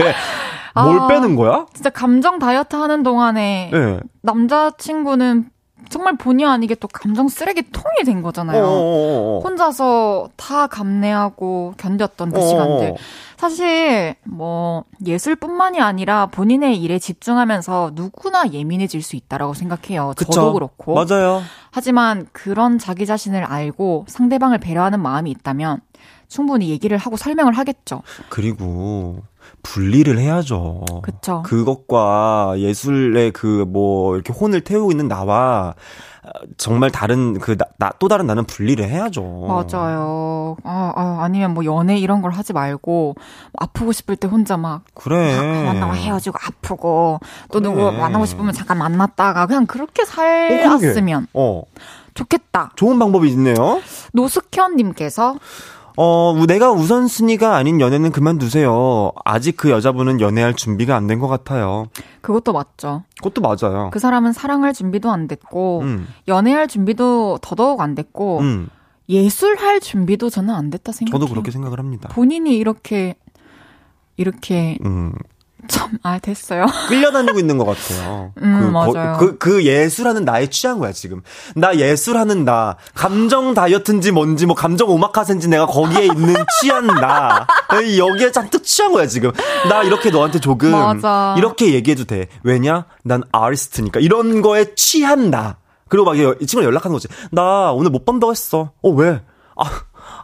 뭘 아, 빼는 거야? 진짜 감정 다이어트 하는 동안에 네. 남자친구는 정말 본의 아니게 또 감정 쓰레기통이 된 거잖아요. 어어어어. 어, 어. 혼자서 다 감내하고 견뎠던 그 어어. 시간들. 사실 뭐 예술뿐만이 아니라 본인의 일에 집중하면서 누구나 예민해질 수 있다라고 생각해요. 그쵸? 저도 그렇고. 맞아요. 하지만 그런 자기 자신을 알고 상대방을 배려하는 마음이 있다면 충분히 얘기를 하고 설명을 하겠죠. 그리고 분리를 해야죠. 그쵸. 그것과 예술의 그 뭐 이렇게 혼을 태우고 있는 나와 정말 다른 그나또 다른 나는 분리를 해야죠. 맞아요. 아, 아 아니면 뭐 연애 이런 걸 하지 말고 아프고 싶을 때 혼자 막 그래 만나고 헤어지고 아프고 또 그래. 누구 만나고 싶으면 잠깐 만났다가 그냥 그렇게 살았으면 어, 어. 좋겠다. 좋은 방법이 있네요. 노숙현님께서 어, 내가 우선순위가 아닌 연애는 그만두세요. 아직 그 여자분은 연애할 준비가 안 된 것 같아요. 그것도 맞죠. 그것도 맞아요. 그 사람은 사랑할 준비도 안 됐고, 음. 연애할 준비도 더더욱 안 됐고, 음. 예술할 준비도 저는 안 됐다 생각해요. 저도 그렇게 생각을 합니다. 본인이 이렇게, 이렇게, 음. 참, 아, 됐어요. 끌려다니고 있는 것 같아요. 음, 그, 맞아요. 그, 그 예술하는 나에 취한 거야, 지금. 나 예술하는 나. 감정 다이어트인지 뭔지, 뭐, 감정 오마카세인지 내가 거기에 있는 취한 나. 여기에 잔뜩 취한 거야, 지금. 나 이렇게 너한테 조금. 맞아. 이렇게 얘기해도 돼. 왜냐? 난 아리스트니까. 이런 거에 취한 나. 그리고 막 이 친구가 연락하는 거지. 나 오늘 못 본다고 했어. 어, 왜? 아,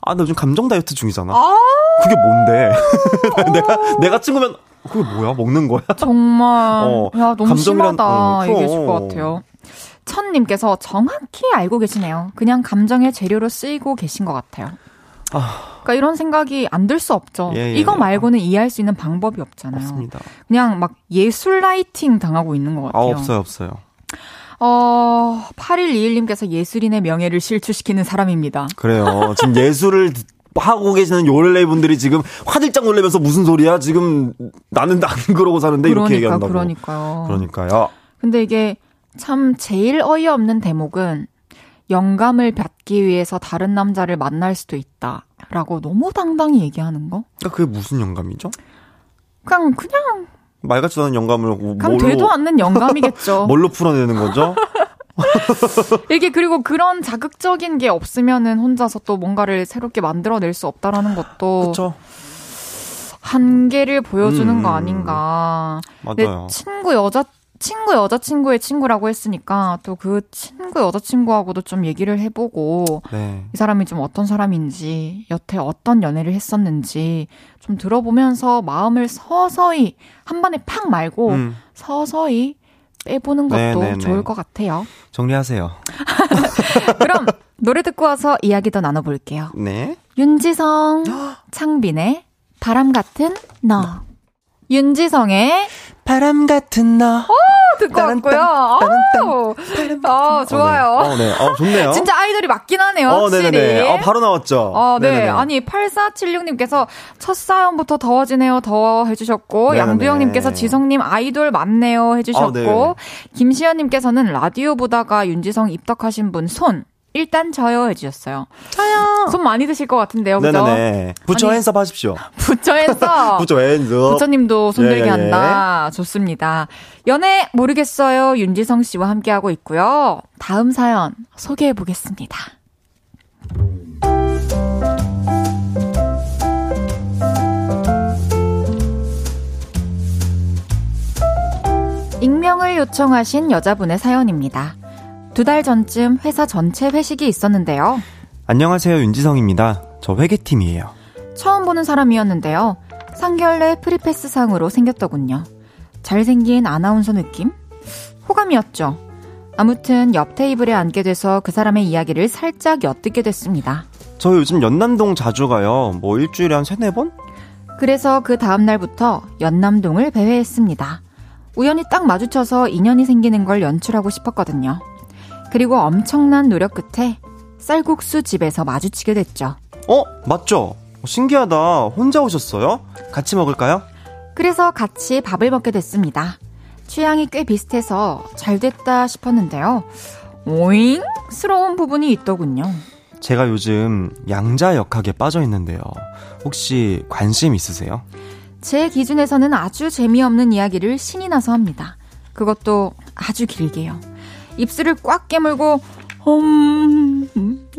아, 나 요즘 감정 다이어트 중이잖아. 아~ 그게 뭔데? 내가, 내가 친구면, 그게 뭐야? 먹는 거야? 정말. 어, 야, 너무 감정이란, 심하다. 어, 얘기해 줄 것 같아요. 천님께서 정확히 알고 계시네요. 그냥 감정의 재료로 쓰이고 계신 것 같아요. 아... 그러니까 이런 생각이 안 들 수 없죠. 예, 예. 이거 말고는 이해할 수 있는 방법이 없잖아요. 없습니다. 그냥 막 예술 라이팅 당하고 있는 것 같아요. 아, 없어요, 없어요. 어, 8121님께서 예술인의 명예를 실추시키는 사람입니다. 그래요. 지금 예술을 하고 계시는 요렐레 분들이 지금 화들짝 놀라면서 무슨 소리야? 지금 나는 안 그러고 사는데 그러니까, 이렇게 얘기한다고. 그러니까요. 그러니까요. 근데 이게 참 제일 어이없는 대목은 영감을 받기 위해서 다른 남자를 만날 수도 있다 라고 너무 당당히 얘기하는 거. 그러니까 그게 무슨 영감이죠? 그냥 그냥 말 같지도 않은 영감을 그냥 되도 않는 영감이겠죠. 뭘로 풀어내는 거죠? 이게 그리고 그런 자극적인 게 없으면은 혼자서 또 뭔가를 새롭게 만들어낼 수 없다라는 것도 그쵸. 한계를 보여주는 음, 거 아닌가. 맞아요. 내 친구 여자 친구 여자친구의 친구라고 했으니까 또 그 친구 여자친구하고도 좀 얘기를 해보고 네. 이 사람이 좀 어떤 사람인지 여태 어떤 연애를 했었는지 좀 들어보면서 마음을 서서히 한 번에 팍 말고 음. 서서히 빼보는 것도 네네네. 네, 좋을 네. 것 같아요. 정리하세요. 그럼 노래 듣고 와서 이야기 더 나눠볼게요. 네. 윤지성, 창빈의 바람 같은 너. 윤지성의 바람 같은 너. 오, 듣고 왔고요. 오, 아, 좋아요. 어, 네. 어, 좋네요. 진짜 아이돌이 맞긴 하네요. 어, 확실히. 네네네. 어, 바로 나왔죠. 어, 네. 네네네. 아니, 8476님께서 첫 사연부터 더워지네요. 더워 해주셨고, 양두영님께서 지성님 아이돌 맞네요 해주셨고, 어, 네. 김시연님께서는 라디오 보다가 윤지성 입덕하신 분 손. 일단 저요 해주셨어요. 저요. 손 많이 드실 것 같은데요, 그죠? 네네네. 부처 핸섭 하십시오. 부처 핸섭. 부처 핸섭. 부처님도 손들게 예, 예, 예. 한다. 좋습니다. 연애 모르겠어요. 윤지성 씨와 함께하고 있고요. 다음 사연 소개해 보겠습니다. 익명을 요청하신 여자분의 사연입니다. 두 달 전쯤 회사 전체 회식이 있었는데요. 안녕하세요, 윤지성입니다. 저 회계팀이에요. 처음 보는 사람이었는데요. 상견례 free pass 상으로 생겼더군요. 잘생긴 아나운서 느낌? 호감이었죠. 아무튼 옆 테이블에 앉게 돼서 그 사람의 이야기를 살짝 엿듣게 됐습니다. 저 요즘 연남동 자주 가요. 뭐 일주일에 한 세네 번? 그래서 그 다음날부터 연남동을 배회했습니다. 우연히 딱 마주쳐서 인연이 생기는 걸 연출하고 싶었거든요. 그리고 엄청난 노력 끝에 쌀국수 집에서 마주치게 됐죠. 어? 맞죠? 신기하다. 혼자 오셨어요? 같이 먹을까요? 그래서 같이 밥을 먹게 됐습니다. 취향이 꽤 비슷해서 잘 됐다 싶었는데요. 오잉? 스러운 부분이 있더군요. 제가 요즘 양자 역학에 빠져 있는데요. 혹시 관심 있으세요? 제 기준에서는 아주 재미없는 이야기를 신이 나서 합니다. 그것도 아주 길게요. 입술을 꽉 깨물고 음,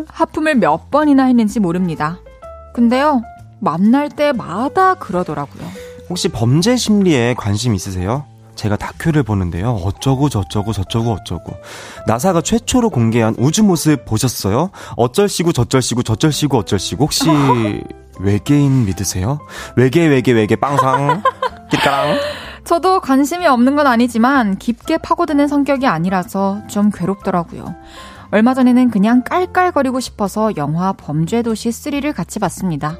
하품을 몇 번이나 했는지 모릅니다. 근데요, 만날 때마다 그러더라고요. 혹시 범죄 심리에 관심 있으세요? 제가 다큐를 보는데요. 어쩌고 저쩌고 저쩌고 어쩌고. 나사가 최초로 공개한 우주 모습 보셨어요? 어쩔시고 저쩔시고 저쩔시고 어쩔시고 혹시 외계인 믿으세요? 외계 외계 외계 빵상 끼까랑 저도 관심이 없는 건 아니지만 깊게 파고드는 성격이 아니라서 좀 괴롭더라고요. 얼마 전에는 그냥 깔깔거리고 싶어서 영화 범죄도시 3를 같이 봤습니다.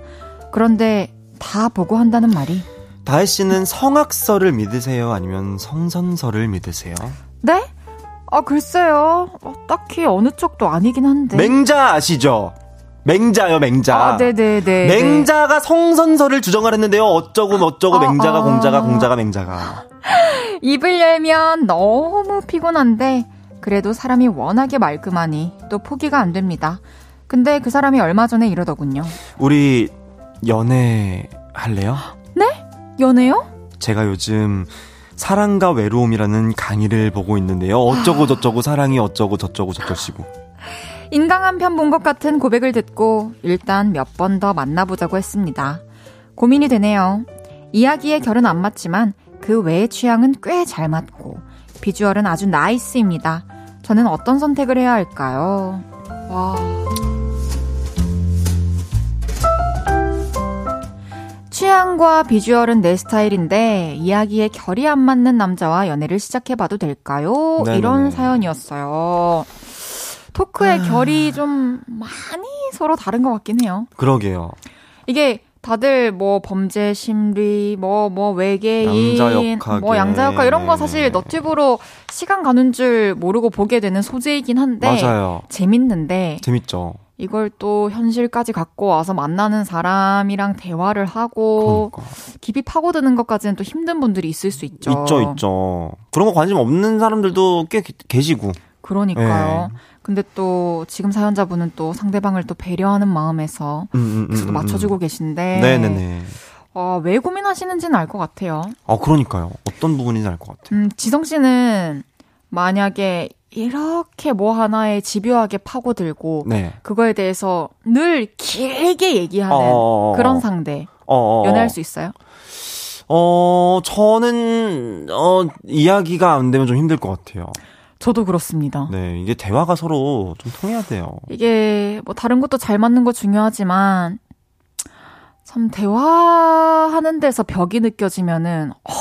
그런데 다 보고 한다는 말이 다혜 씨는 성악설을 믿으세요? 아니면 성선설을 믿으세요? 네? 아, 글쎄요. 어, 딱히 어느 쪽도 아니긴 한데. 맹자 아시죠? 맹자요, 맹자. 아, 네네네. 맹자가 성선설을 주장을 했는데요. 어쩌고 어쩌고 아, 맹자가 아. 공자가 공자가 맹자가. 입을 열면 너무 피곤한데 그래도 사람이 워낙에 말끔하니 또 포기가 안 됩니다. 근데 그 사람이 얼마 전에 이러더군요. 우리 연애 할래요? 네? 연애요? 제가 요즘 사랑과 외로움이라는 강의를 보고 있는데요. 어쩌고 저쩌고 사랑이 어쩌고 저쩌고 저쩌시고. 인강 한 편 본 것 같은 고백을 듣고 일단 몇 번 더 만나보자고 했습니다. 고민이 되네요. 이야기의 결은 안 맞지만 그 외의 취향은 꽤 잘 맞고 비주얼은 아주 nice입니다. 저는 어떤 선택을 해야 할까요? 와. 취향과 비주얼은 내 스타일인데 이야기에 결이 안 맞는 남자와 연애를 시작해봐도 될까요? 네네네. 이런 사연이었어요. 토크의 아... 결이 좀 많이 서로 다른 것 같긴 해요. 그러게요. 이게 다들 뭐 범죄 심리, 뭐, 뭐 외계인, 양자역학 뭐 양자역학 이런 거 사실 너튜브로 시간 가는 줄 모르고 보게 되는 소재이긴 한데. 맞아요. 재밌는데. 재밌죠. 이걸 또 현실까지 갖고 와서 만나는 사람이랑 대화를 하고 그러니까. 깊이 파고드는 것까지는 또 힘든 분들이 있을 수 있죠. 있죠, 있죠. 그런 거 관심 없는 사람들도 꽤 계시고. 그러니까요. 네. 근데 또 지금 사연자분은 또 상대방을 또 배려하는 마음에서 음, 음, 음, 음. 맞춰주고 계신데. 네네네. 어, 왜 고민하시는지는 알 것 같아요. 아, 그러니까요. 어떤 부분인지 알 것 같아요. 음, 지성 씨는 만약에 이렇게 뭐 하나에 집요하게 파고들고 네. 그거에 대해서 늘 길게 얘기하는 어어어. 어, 어. 그런 상대. 어, 연애할 수 있어요? 어, 저는 어 이야기가 안 되면 좀 힘들 것 같아요. 저도 그렇습니다. 네, 이게 대화가 서로 좀 통해야 돼요. 이게 뭐 다른 것도 잘 맞는 거 중요하지만 참 대화하는 데서 벽이 느껴지면은 어,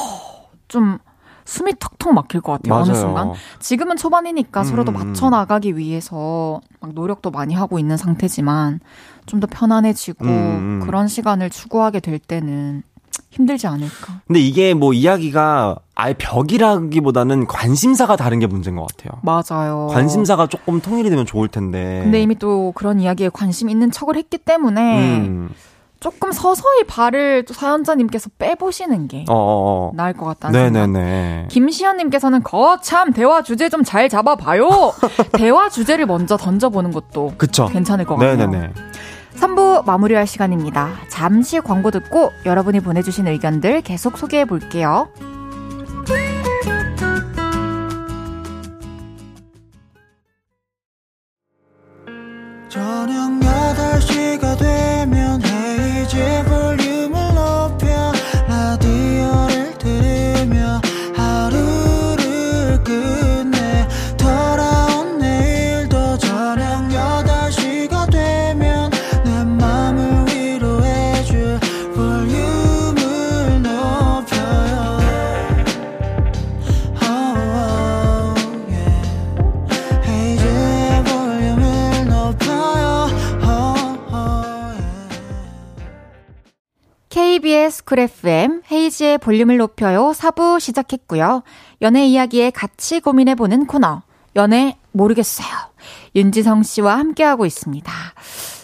좀 숨이 턱턱 막힐 것 같아요. 맞아요. 어느 순간. 지금은 초반이니까 음. 서로 더 맞춰 나가기 위해서 막 노력도 많이 하고 있는 상태지만 좀 더 편안해지고 음, 음. 그런 시간을 추구하게 될 때는 힘들지 않을까. 근데 이게 뭐 이야기가 아예 벽이라기보다는 관심사가 다른 게 문제인 것 같아요. 맞아요. 관심사가 조금 통일이 되면 좋을 텐데. 근데 이미 또 그런 이야기에 관심 있는 척을 했기 때문에 음. 조금 서서히 발을 또 사연자님께서 빼보시는 게 어어어. 어, 어. 나을 것 같다는 네네네. 김시현님께서는 거참 대화 주제 좀 잘 잡아봐요. 대화 주제를 먼저 던져보는 것도 그쵸. 괜찮을 것 같아요. 네네네. 3부 마무리할 시간입니다. 잠시 광고 듣고 여러분이 보내주신 의견들 계속 소개해 볼게요. 저녁 8시가 되면 헤이즈 KBS 쿨 FM 헤이지의 볼륨을 높여요 4부 시작했고요. 연애 이야기에 같이 고민해보는 코너 연애 모르겠어요. 윤지성 씨와 함께하고 있습니다.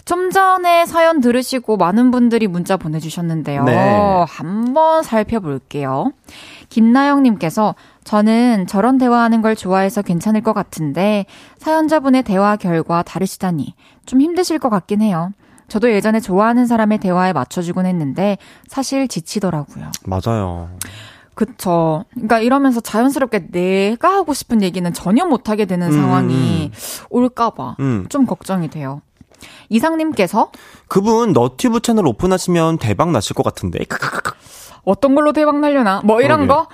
좀 전에 사연 들으시고 많은 분들이 문자 보내주셨는데요. 네. 한번 살펴볼게요. 김나영님께서 저는 저런 대화하는 걸 좋아해서 괜찮을 것 같은데 사연자분의 대화 결과 다르시다니 좀 힘드실 것 같긴 해요. 저도 예전에 좋아하는 사람의 대화에 맞춰주곤 했는데 사실 지치더라고요. 맞아요. 그쵸. 그러니까 이러면서 자연스럽게 내가 하고 싶은 얘기는 전혀 못하게 되는 음. 상황이 올까봐 음. 좀 걱정이 돼요. 이상님께서 그분 너튜브 채널 오픈하시면 대박 나실 것 같은데. 어떤 걸로 대박 날려나? 뭐 이런 그러게. 거?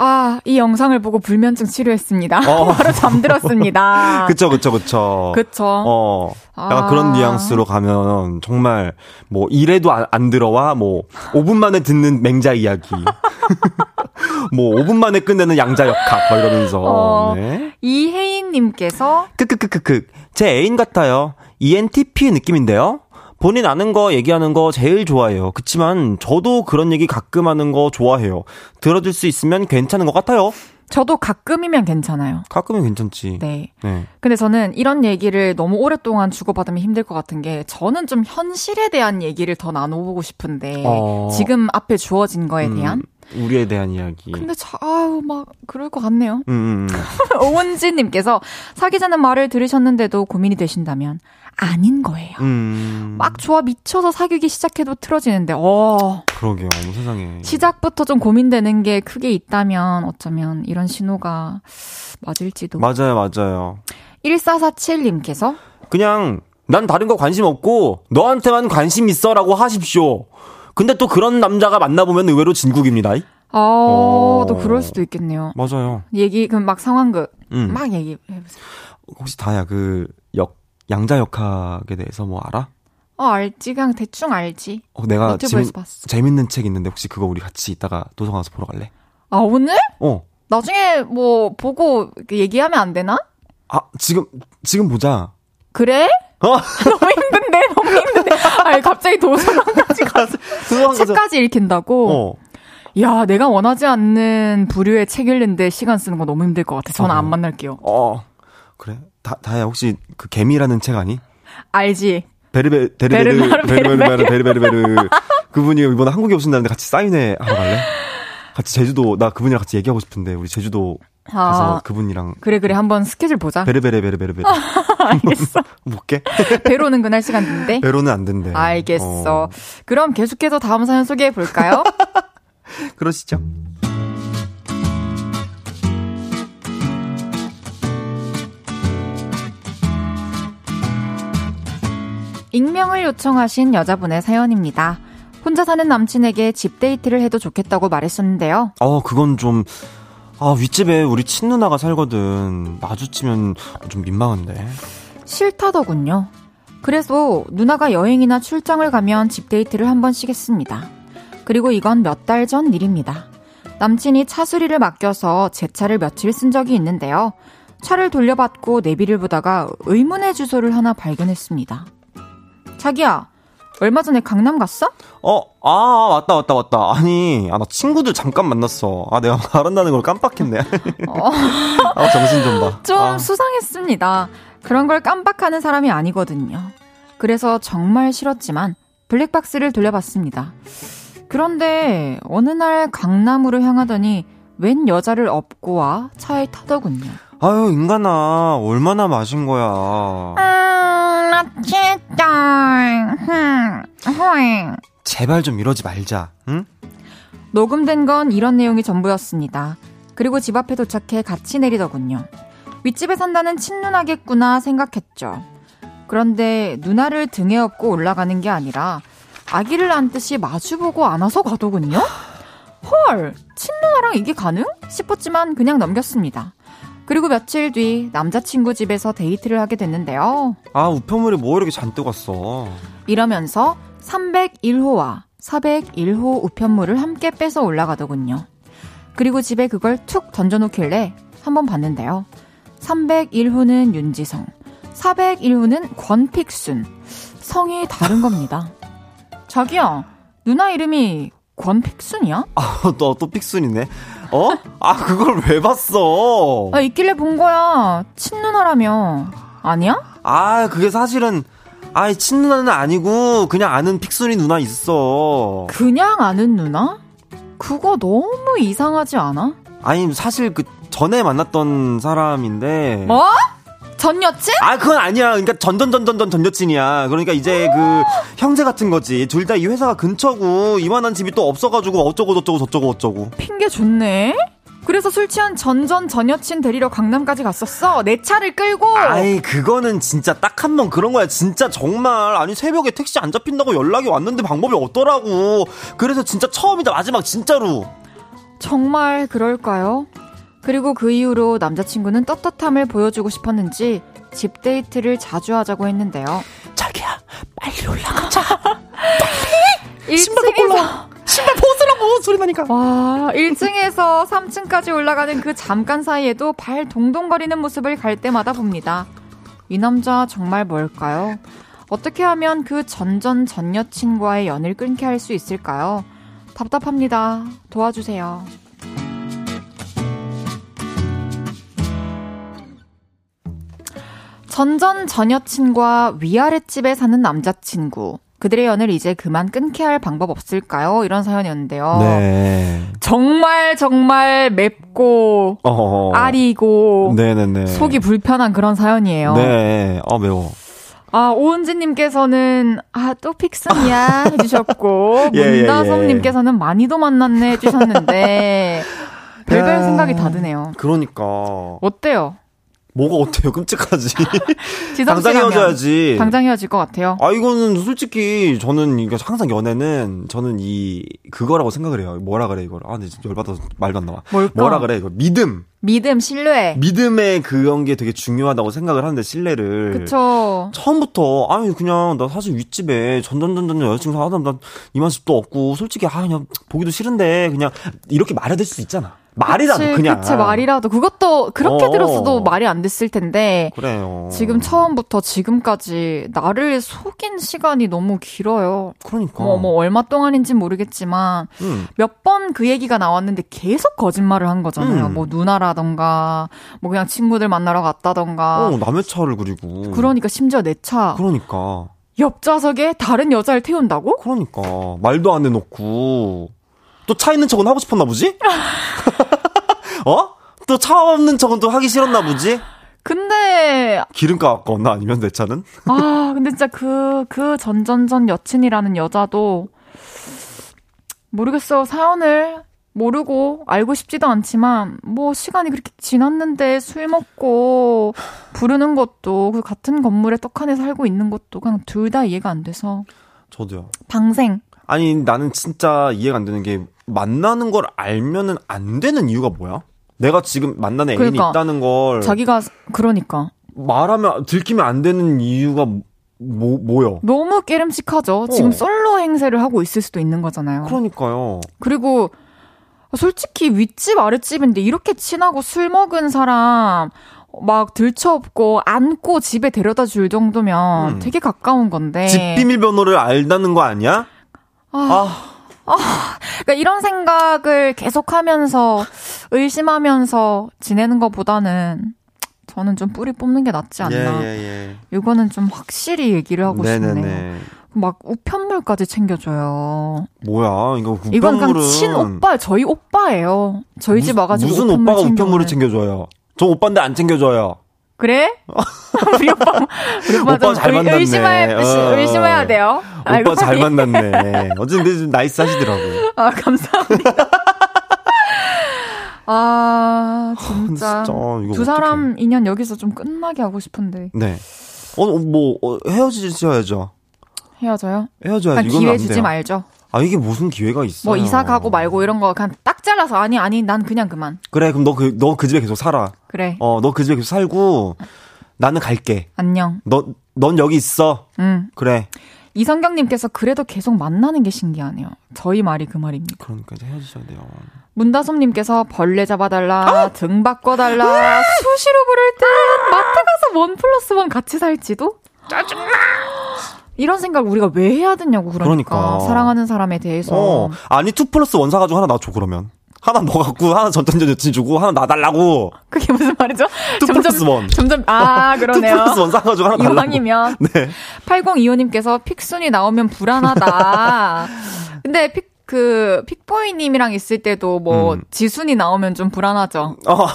아, 이 영상을 보고 불면증 치료했습니다. 어. 바로 잠들었습니다. 그쵸, 그쵸, 그쵸. 그쵸. 어. 약간 아. 그런 뉘앙스로 가면 정말 뭐 이래도 안, 안 들어와 뭐 5분 만에 듣는 맹자 이야기. 뭐 5분 만에 끝내는 양자 역학 막 이러면서. 어. 네. 이혜인 님께서 크크크크크 제 애인 같아요. ENTP 느낌인데요. 본인 아는 거 얘기하는 거 제일 좋아해요. 그치만 저도 그런 얘기 가끔 하는 거 좋아해요. 들어줄 수 있으면 괜찮은 것 같아요. 저도 가끔이면 괜찮아요. 가끔은 괜찮지. 네. 네. 근데 저는 이런 얘기를 너무 오랫동안 주고받으면 힘들 것 같은 게 저는 좀 현실에 대한 얘기를 더 나눠보고 싶은데 어... 지금 앞에 주어진 거에 음, 대한 우리에 대한 이야기. 근데 저, 아유, 막, 그럴 것 같네요. 음, 음. 음. 오은지님께서 사귀자는 말을 들으셨는데도 고민이 되신다면 아닌 거예요. 음. 막 좋아 미쳐서 사귀기 시작해도 틀어지는데, 어. 그러게요. 세상에. 시작부터 좀 고민되는 게 크게 있다면 어쩌면 이런 신호가 맞을지도. 맞아요, 맞아요. 1447님께서 그냥 난 다른 거 관심 없고 너한테만 관심 있어라고 하십시오. 근데 또 그런 남자가 만나보면 의외로 진국입니다. 어, 어, 또 그럴 수도 있겠네요. 맞아요. 얘기, 그럼 막 상황극, 음. 막 얘기해보세요. 혹시 다야, 그, 역, 양자 역학에 대해서 뭐 알아? 어, 알지. 그냥 대충 알지. 어, 내가 봤어. 재밌는 책 있는데 혹시 그거 우리 같이 이따가 도서관 가서 보러 갈래? 아, 오늘? 어. 나중에 뭐 보고 얘기하면 안 되나? 아, 지금, 지금 보자. 그래? 어? 너무 힘든데, 너무 힘든데. 아니, 갑자기 도서관까지 가서 도서관. 책까지 읽힌다고? 어. 야, 내가 원하지 않는 부류의 책 읽는데 시간 쓰는 거 너무 힘들 것 같아. 저는 어. 안 만날게요. 어. 그래? 다, 다야, 혹시 그 개미라는 책 아니? 알지? 베르베, 베르베르, 베르마르, 베르베르, 베르베르. 그분이 이번에 한국에 오신다는데 같이 사인회 하러 갈래? 같이 제주도, 나 그분이랑 같이 얘기하고 싶은데, 우리 제주도 가서 아, 그분이랑. 그래, 그래. 한번 스케줄 보자. 베르베르, 베르베르, 베르. 알겠어. 볼게. 배로는 그날 시간인데. 배로는 안 된대. 알겠어. 어, 그럼 계속해서 다음 사연 소개해 볼까요? 그러시죠. 익명을 요청하신 여자분의 사연입니다. 혼자 사는 남친에게 집 데이트를 해도 좋겠다고 말했었는데요. 어, 그건 좀, 아, 윗집에 우리 친누나가 살거든. 마주치면 좀 민망한데. 싫다더군요. 그래서 누나가 여행이나 출장을 가면 집 데이트를 한 번씩 했습니다. 그리고 이건 몇 달 전 일입니다. 남친이 차 수리를 맡겨서 제 차를 며칠 쓴 적이 있는데요. 차를 돌려받고 내비를 보다가 의문의 주소를 하나 발견했습니다. 자기야, 얼마 전에 강남 갔어? 어, 아, 왔다, 왔다, 왔다. 아니, 아, 나 친구들 잠깐 만났어. 아, 내가 말한다는 걸 깜빡했네. 아, 정신 좀 봐. 좀 아, 수상했습니다. 그런 걸 깜빡하는 사람이 아니거든요. 그래서 정말 싫었지만 블랙박스를 돌려봤습니다. 그런데 어느 날 강남으로 향하더니 웬 여자를 업고 와 차에 타더군요. 아유, 인간아, 얼마나 마신 거야. 음, 흠, 제발 좀 이러지 말자, 응? 녹음된 건 이런 내용이 전부였습니다. 그리고 집 앞에 도착해 같이 내리더군요. 윗집에 산다는 친누나겠구나 생각했죠. 그런데 누나를 등에 업고 올라가는 게 아니라 아기를 안듯이 마주보고 안아서 가더군요. 헐, 친누나랑 이게 가능? 싶었지만 그냥 넘겼습니다. 그리고 며칠 뒤 남자친구 집에서 데이트를 하게 됐는데요. 아, 우편물이 뭐 이렇게 잔뜩 왔어. 이러면서 301호와 401호 우편물을 함께 빼서 올라가더군요. 그리고 집에 그걸 툭 던져놓길래 한번 봤는데요. 301호는 윤지성, 401호는 권픽순. 성이 다른 겁니다. 자기야, 누나 이름이 권픽순이야? 아, 너 또 픽순이네. 어? 아, 그걸 왜 봤어? 아, 있길래 본 거야. 친누나라며. 아니야? 아, 그게 사실은, 아이, 친누나는 아니고, 그냥 아는 픽순이 누나 있어. 그냥 아는 누나? 그거 너무 이상하지 않아? 아니, 사실 그, 전에 만났던 사람인데. 뭐? 전 여친? 아, 그건 아니야. 그러니까 전전전전전 전 여친이야. 그러니까 이제 그 형제 같은 거지. 둘 다 이 회사가 근처고 이만한 집이 또 없어가지고 어쩌고 저쩌고 저쩌고 어쩌고. 핑계 좋네. 그래서 술 취한 전전 전 여친 데리러 강남까지 갔었어. 내 차를 끌고. 아이, 그거는 진짜 딱 한 번 그런 거야. 진짜 정말. 아니, 새벽에 택시 안 잡힌다고 연락이 왔는데 방법이 없더라고. 그래서 진짜 처음이자 마지막, 진짜로. 정말 그럴까요? 그리고 그 이후로 남자친구는 떳떳함을 보여주고 싶었는지 집 데이트를 자주 하자고 했는데요. 자기야, 빨리 올라가자. 신발 벗고 신발 벗으라고! 소리 나니까. 와, 1층에서 3층까지 올라가는 그 잠깐 사이에도 발 동동거리는 모습을 갈 때마다 봅니다. 이 남자 정말 뭘까요? 어떻게 하면 그 전전 전 여친과의 연을 끊게 할 수 있을까요? 답답합니다. 도와주세요. 전전 전 여친과 위아래 집에 사는 남자친구. 그들의 연을 이제 그만 끊게 할 방법 없을까요? 이런 사연이었는데요. 네. 정말 정말 맵고 어. 아리고 네네네. 속이 불편한 그런 사연이에요. 네. 아, 매워. 아 오은지님께서는 아 또 픽슨이야 해주셨고 예, 예, 예. 문다솜님께서는 많이도 만났네 해주셨는데 별별 야. 생각이 다 드네요. 그러니까. 어때요? 뭐가 어때요? 끔찍하지. 당장 헤어져야지. 당장 헤어질 것 같아요. 아, 이거는 솔직히 저는 이거 항상 연애는 저는 이 그거라고 생각을 해요. 뭐라 그래 이걸. 아, 근데 열받아서 말도 안 나와. 뭘까? 뭐라 그래 이거. 믿음. 믿음, 신뢰. 믿음의 그런 게 되게 중요하다고 생각을 하는데 신뢰를. 그쵸. 처음부터 아니 그냥 나 사실 윗집에 전전전전 여자친구 사다 나 이만 집도 없고 솔직히 아 그냥 보기도 싫은데 그냥 이렇게 말해야 될 수 있잖아. 말이라도 그치, 그냥. 그치, 말이라도. 그것도 그렇게 어. 들었어도 말이 안 됐을 텐데. 그래요. 지금 처음부터 지금까지 나를 속인 시간이 너무 길어요. 그러니까. 뭐, 뭐, 얼마 동안인지 모르겠지만, 음. 몇번 그 얘기가 나왔는데 계속 거짓말을 한 거잖아요. 음. 뭐, 누나라던가, 뭐, 그냥 친구들 만나러 갔다던가. 어, 남의 차를 그리고. 그러니까 심지어 내 차. 그러니까. 옆 좌석에 다른 여자를 태운다고? 그러니까. 말도 안 해놓고. 또 차 있는 척은 하고 싶었나 보지? 어? 또 차 없는 척은 또 하기 싫었나 보지? 근데 기름값 아까웠나 아니면 내 차는? 아 근데 진짜 그그 그 전전전 여친이라는 여자도 모르겠어 사연을 모르고 알고 싶지도 않지만 뭐 시간이 그렇게 지났는데 술 먹고 부르는 것도 그 같은 건물에 떡하니 살고 있는 것도 그냥 둘 다 이해가 안 돼서 저도요. 방생. 아니 나는 진짜 이해가 안 되는 게 만나는 걸 알면은 안 되는 이유가 뭐야? 내가 지금 만나는 애인이 그러니까, 있다는 걸 자기가 그러니까 말하면 들키면 안 되는 이유가 뭐 뭐요? 너무 깨름직하죠. 어. 지금 솔로 행세를 하고 있을 수도 있는 거잖아요. 그러니까요. 그리고 솔직히 윗집 아랫집인데 이렇게 친하고 술 먹은 사람 막 들쳐업고 안고 집에 데려다 줄 정도면 음. 되게 가까운 건데 집 비밀번호를 알다는 거 아니야? 아. 아. 아, 그러니까 이런 생각을 계속하면서 의심하면서 지내는 것보다는 저는 좀 뿌리 뽑는 게 낫지 않나. 예, 예, 예. 이거는 좀 확실히 얘기를 하고 네네네. 싶네요. 막 우편물까지 챙겨줘요. 뭐야, 이거 우편물은 이건 그냥 친 오빠, 저희 오빠예요. 저희 집 와가지고 무슨 우편물 오빠가 우편물을 챙겨줘요? 저 오빠인데 안 챙겨줘요. 그래? 우리 오빠, 우리 오빠, 오빠 잘 만났네. 의심해, 어. 의심해야 돼요. 오빠 아이고, 잘 만났네. 어쨌든 좀 nice 하시더라고. 아, 감사합니다. 아, 진짜. 진짜 두 사람 어떡해. 인연 여기서 좀 끝나게 하고 싶은데. 네. 어, 뭐, 어, 헤어지셔야죠. 헤어져요? 헤어져야지. 기회 주지 말죠. 아 이게 무슨 기회가 있어? 뭐 이사 가고 말고 이런 거 그냥 딱 잘라서 아니 아니 난 그냥 그만. 그래 그럼 너 그 너 그 집에 계속 살아. 그래. 어너 그 집에 계속 살고 나는 갈게. 안녕. 너 넌 여기 있어. 응. 그래. 이성경님께서 그래도 계속 만나는 게 신기하네요. 저희 말이 그 말입니다. 그러니까 이제 헤어지셔야 돼요. 문다솜님께서 벌레 잡아달라, 어? 등 바꿔달라, 수시로 부를 듯 마트 가서 원 플러스 원 같이 살지도? 짜증나! 이런 생각 우리가 왜 해야 되냐고 그러니까, 그러니까. 사랑하는 사람에 대해서 어. 아니 투 플러스 원 사가지고 하나 놔줘 그러면 하나 너 갖고 하나 전전전 여친 주고 하나 놔달라고 그게 무슨 말이죠? 투 플러스 원 점점 아 그러네요 투 플러스 원 사가지고 하나 달라고 이왕이면 네 8025님께서 픽순이 나오면 불안하다 근데 픽 그 픽보이님이랑 있을 때도 뭐 음. 지순이 나오면 좀 불안하죠. 어,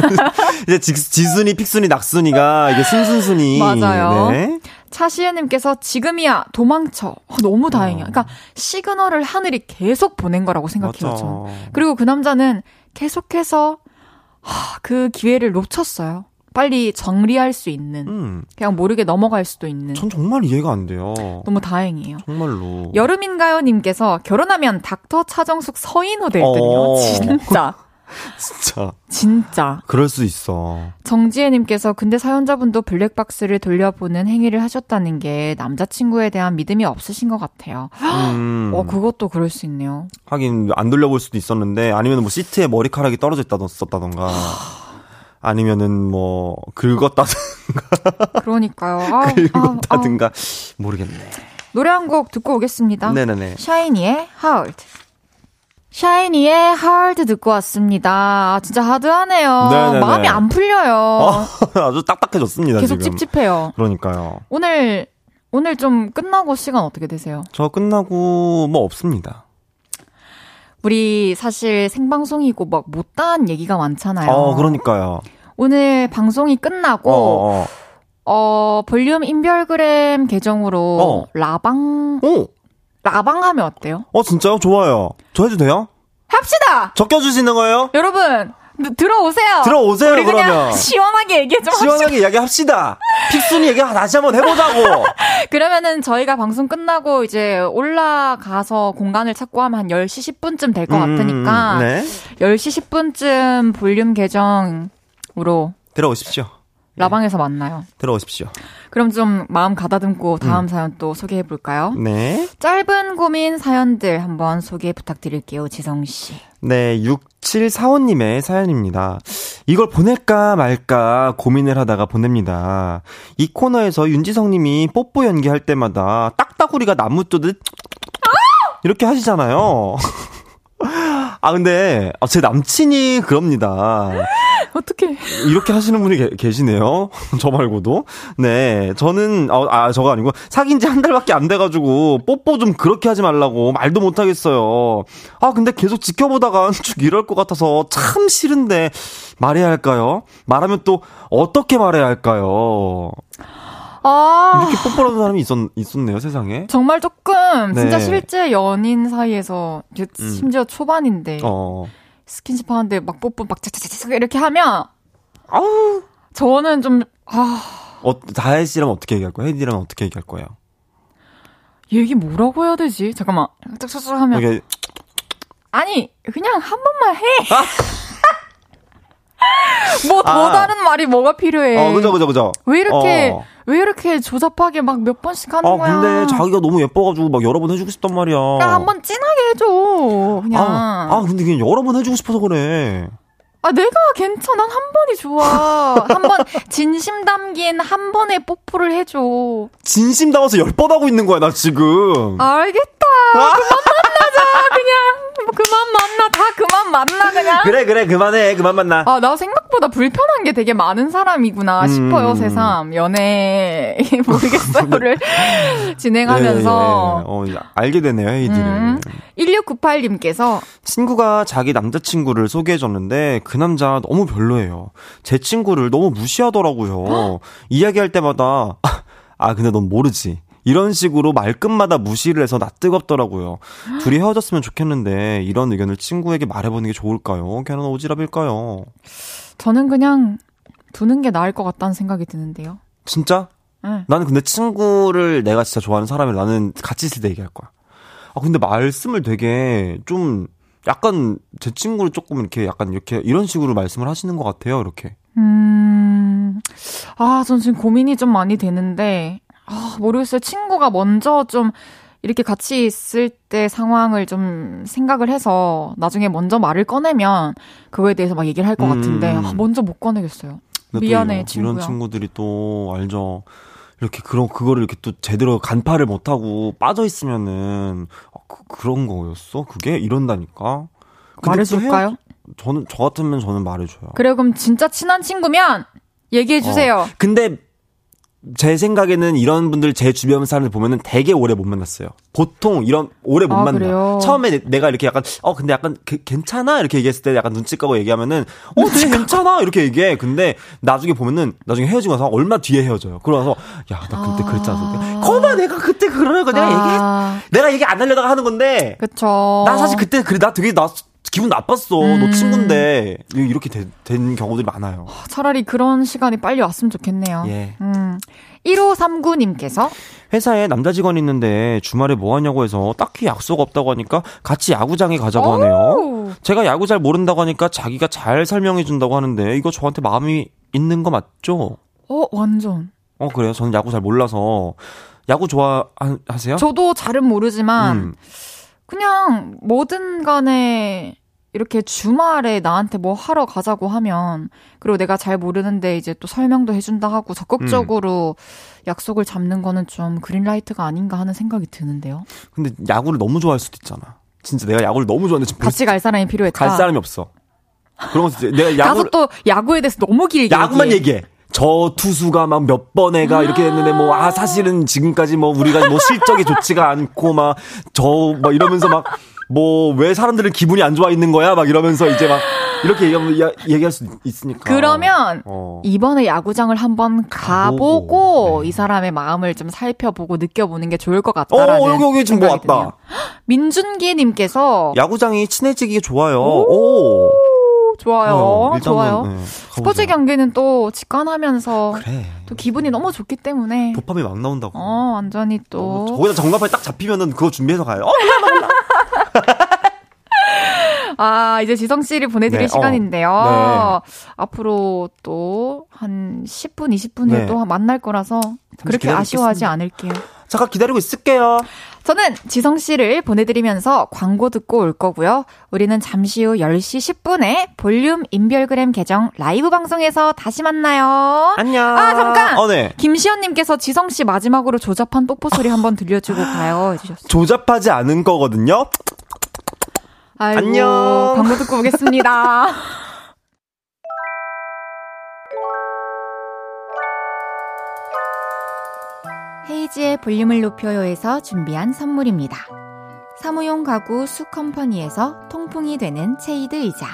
이제 지, 지순이, 픽순이, 낙순이가 이게 순순순이 맞아요. 네. 차시혜님께서 지금이야 도망쳐 어, 너무 다행이야. 그러니까 시그널을 하늘이 계속 보낸 거라고 생각해요. 저. 그리고 그 남자는 계속해서 하, 그 기회를 놓쳤어요. 빨리 정리할 수 있는 음. 그냥 모르게 넘어갈 수도 있는. 전 정말 이해가 안 돼요. 너무 다행이에요. 정말로. 여름인가요 님께서 결혼하면 닥터 차정숙 서인호 될 듯요. 어. 진짜. 진짜. 진짜. 그럴 수 있어. 정지혜님께서 근데 사연자분도 블랙박스를 돌려보는 행위를 하셨다는 게 남자친구에 대한 믿음이 없으신 것 같아요. 음. 어, 그것도 그럴 수 있네요. 하긴 안 돌려볼 수도 있었는데 아니면 뭐 시트에 머리카락이 떨어져 있다던가. 아니면은 뭐 긁었다든가. 그러니까요. 아, 긁었다든가 아, 아. 모르겠네. 노래 한 곡 듣고 오겠습니다. 네네네. 샤이니의 Heart. 샤이니의 하드 듣고 왔습니다. 아, 진짜 하드하네요. 네네네. 마음이 안 풀려요. 어, 아주 딱딱해졌습니다. 계속 지금. 찝찝해요. 그러니까요. 오늘 오늘 좀 끝나고 시간 어떻게 되세요? 저 끝나고 뭐 없습니다. 우리 사실 생방송이고 막 못다한 얘기가 많잖아요. 어, 그러니까요. 오늘 방송이 끝나고 어, 어. 어 볼륨 인별그램 계정으로 어. 라방 오. 라방 하면 어때요? 어, 진짜요? 좋아요. 저 해도 돼요? 합시다! 적혀주시는 거예요? 여러분, 들어오세요. 들어오세요, 우리 그러면. 시원하게 얘기 좀 시원하게 합시다. 이야기합시다. 픽순이 얘기 다시 한번 해보자고. 그러면은 저희가 방송 끝나고 이제 올라가서 공간을 찾고 하면 한 10시 10분쯤 될 것 같으니까. 네. 10시 10분쯤 볼륨 계정으로. 들어오십시오. 라방에서 만나요. 들어오십시오. 그럼 좀 마음 가다듬고 다음 음. 사연 또 소개해 볼까요? 네. 짧은 고민 사연들 한번 소개 부탁드릴게요, 지성 씨. 네, 6745님의 사연입니다. 이걸 보낼까 말까 고민을 하다가 보냅니다. 이 코너에서 윤지성 님이 뽀뽀 연기할 때마다 딱따구리가 나무 뜨듯 이렇게 하시잖아요. 아, 근데, 아, 제 남친이 그럽니다. 어떻게 이렇게 하시는 분이 게, 계시네요. 저 말고도. 네. 저는, 어, 아, 저거 아니고, 사귄 지 한 달밖에 안 돼가지고, 뽀뽀 좀 그렇게 하지 말라고 말도 못 하겠어요. 아, 근데 계속 지켜보다가 쭉 이럴 것 같아서 참 싫은데, 말해야 할까요? 말하면 또, 어떻게 말해야 할까요? 아. 이렇게 뽀뽀하는 사람이 있었, 있었네요, 세상에. 정말 조금, 네. 진짜 실제 연인 사이에서, 음. 심지어 초반인데. 어. 스킨십 하는데 막 뽀뽀 막 차차차차 이렇게 하면, 아우. 저는 좀, 아. 어, 다혜 씨라면 어떻게 얘기할 거예요? 헤디라면 어떻게 얘기할 거예요? 얘기 뭐라고 해야 되지? 잠깐만. 쓱쓱쓱 하면. 이게... 아니, 그냥 한 번만 해. 아. 뭐더 아. 다른 말이 뭐가 필요해? 어, 그죠, 그죠, 그죠. 왜 이렇게 어. 왜 이렇게 조잡하게 막 몇 번씩 하는 아, 거야? 근데 자기가 너무 예뻐가지고 막 여러 번 해주고 싶단 말이야. 그냥 한번 진하게 해줘. 그냥. 아, 아, 근데 그냥 여러 번 해주고 싶어서 그래. 아, 내가 괜찮아. 한 번이 좋아. 한 번, 진심 담긴 한 번의 뽀뽀를 해줘. 진심 담아서 열 번 하고 있는 거야, 나 지금. 알겠다. 아. 그만 만나자, 그냥. 뭐 그만 만나, 다 그만 만나, 그냥. 그래, 그래, 그만해, 그만 만나. 아, 나 생각보다 불편한 게 되게 많은 사람이구나 싶어요, 음. 새삼. 연애, 모르겠어요를 진행하면서. 예, 예. 어, 알게 되네요, 헤이디를. 음. 1698님께서 친구가 자기 남자친구를 소개해줬는데 그 남자 너무 별로예요. 제 친구를 너무 무시하더라고요. 이야기할 때마다, 아, 근데 넌 모르지. 이런 식으로 말끝마다 무시를 해서 나 뜨겁더라고요. 둘이 헤어졌으면 좋겠는데 이런 의견을 친구에게 말해보는 게 좋을까요? 걔는 오지랖일까요? 저는 그냥 두는 게 나을 것 같다는 생각이 드는데요. 진짜? 응. 나는 근데 친구를 내가 진짜 좋아하는 사람이 나는 같이 있을 때 얘기할 거야. 아 근데 말씀을 되게 좀 약간 제 친구를 조금 이렇게 약간 이렇게 이런 식으로 말씀을 하시는 것 같아요. 이렇게. 음. 아, 전 지금 고민이 좀 많이 되는데 아, 모르겠어요. 친구가 먼저 좀 이렇게 같이 있을 때 상황을 좀 생각을 해서 나중에 먼저 말을 꺼내면 그거에 대해서 막 얘기를 할것 음. 같은데 아, 먼저 못 꺼내겠어요. 미안해 이런, 친구야. 이런 친구들이 또 알죠. 이렇게 그런 그거를 이렇게 또 제대로 간파를 못 하고 빠져 있으면은 아, 그, 런 거였어? 그게 이런다니까. 말해줄까요? 저는 저 같으면 저는 말해줘요. 그래 그럼 진짜 친한 친구면 얘기해 주세요. 어, 근데 제 생각에는 이런 분들 제 주변 사람들 보면은 되게 오래 못 만났어요. 보통 이런 오래 못 아, 만나. 그래요? 처음에 내가 이렇게 약간 어 근데 약간 그, 괜찮아 이렇게 얘기했을 때 약간 눈치 까고 얘기하면은 어 되게 괜찮아 이렇게 얘기해. 근데 나중에 보면은 나중에 헤어지고 나서 얼마 뒤에 헤어져요. 그러면서 야 나 그때 아... 그랬잖아. 거봐 내가 그때 그러는 내가 아... 얘기 내가 얘기 안 하려다가 하는 건데. 그쵸. 나 사실 그때 그래 나 되게 나 기분 나빴어. 음. 너 친구인데 이렇게 되, 된 경우들이 많아요. 차라리 그런 시간이 빨리 왔으면 좋겠네요. 예. 음. 1539님께서 회사에 남자 직원이 있는데 주말에 뭐 하냐고 해서 딱히 약속 없다고 하니까 같이 야구장에 가자고 하네요. 제가 야구 잘 모른다고 하니까 자기가 잘 설명해 준다고 하는데 이거 저한테 마음이 있는 거 맞죠? 어, 완전. 어, 그래요? 저는 야구 잘 몰라서 야구 좋아하세요? 저도 잘은 모르지만 음. 그냥 뭐든 간에 이렇게 주말에 나한테 뭐 하러 가자고 하면 그리고 내가 잘 모르는데 이제 또 설명도 해준다 하고 적극적으로 음. 약속을 잡는 거는 좀 그린라이트가 아닌가 하는 생각이 드는데요. 근데 야구를 너무 좋아할 수도 있잖아. 진짜 내가 야구를 너무 좋아하는데 같이 갈 사람이 필요했다. 갈 사람이 없어. 그런 거 내가 야구 가서 또 야구에 대해서 너무 길게 야구만 얘기해. 얘기해. 저 투수가 막 몇 번에가 이렇게 됐는데 뭐 아 사실은 지금까지 뭐 우리가 뭐 실적이 좋지가 않고 막 저막 뭐 이러면서 막 뭐 왜 사람들은 기분이 안 좋아 있는 거야? 막 이러면서 이제 막 이렇게 얘기하면 얘기할 수 있으니까. 그러면 어. 이번에 야구장을 한번 가보고, 가보고 네. 이 사람의 마음을 좀 살펴보고 느껴보는 게 좋을 것 같다라는. 어, 여기 여기 지금 뭐 왔다. 민준기님께서 야구장이 친해지기 좋아요. 오. 오. 좋아요. 어, 좋아요. 네, 스포츠 경기는 또 직관하면서 그래. 또 기분이 너무 좋기 때문에 도파민 막 나온다고. 어, 완전히 또 어, 거기다 정답에 딱 잡히면은 그거 준비해서 가요. 어, 아, 이제 지성 씨를 보내드릴 네, 어. 시간인데요. 어, 네. 앞으로 또 한 10분, 20분 후에 네. 또 만날 거라서 그렇게 아쉬워하지 않을게요. 잠깐 기다리고 있을게요. 저는 지성 씨를 보내드리면서 광고 듣고 올 거고요. 우리는 잠시 후 10시 10분에 볼륨 인별그램 계정 라이브 방송에서 다시 만나요. 안녕. 아, 잠깐! 어, 네. 김시현님께서 지성 씨 마지막으로 조잡한 뽀뽀 소리 한번 들려주고 가요. 해주셨어요. 조잡하지 않은 거거든요. 아이고, 안녕. 광고 듣고 오겠습니다. 헤이지의 볼륨을 높여요에서 준비한 선물입니다. 사무용 가구 수컴퍼니에서 통풍이 되는 체이드 의자.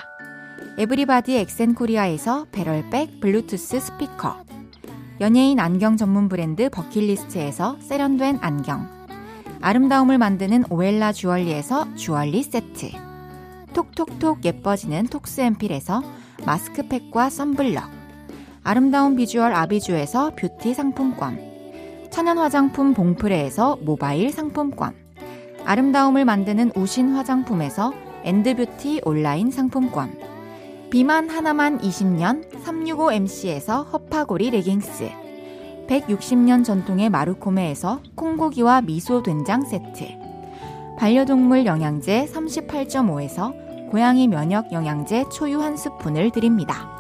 에브리바디 엑센코리아에서 배럴백 블루투스 스피커. 연예인 안경 전문 브랜드 버킷리스트에서 세련된 안경. 아름다움을 만드는 오엘라 주얼리에서 주얼리 세트. 톡톡톡 예뻐지는 톡스앰필에서 마스크팩과 썬블럭. 아름다운 비주얼 아비주에서 뷰티 상품권. 천연 화장품 봉프레에서 모바일 상품권. 아름다움을 만드는 우신 화장품에서 엔드뷰티 온라인 상품권. 비만 하나만 20년 365MC에서 허파고리 레깅스. 160년 전통의 마루코메에서 콩고기와 미소 된장 세트. 반려동물 영양제 38.5에서 고양이 면역 영양제 초유 한 스푼을 드립니다.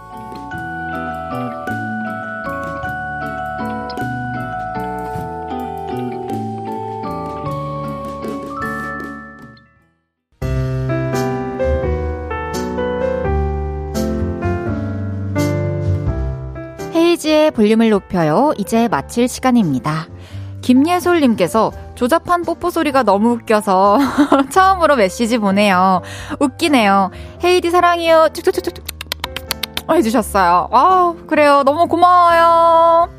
홈이지의 볼륨을 높여요. 이제 마칠 시간입니다. 김예솔님께서 조잡한 뽀뽀 소리가 너무 웃겨서 처음으로 메시지 보내요. 웃기네요. 헤이디 사랑해요. 쭉쭉쭉쭉 해주셨어요. 아 그래요. 너무 고마워요.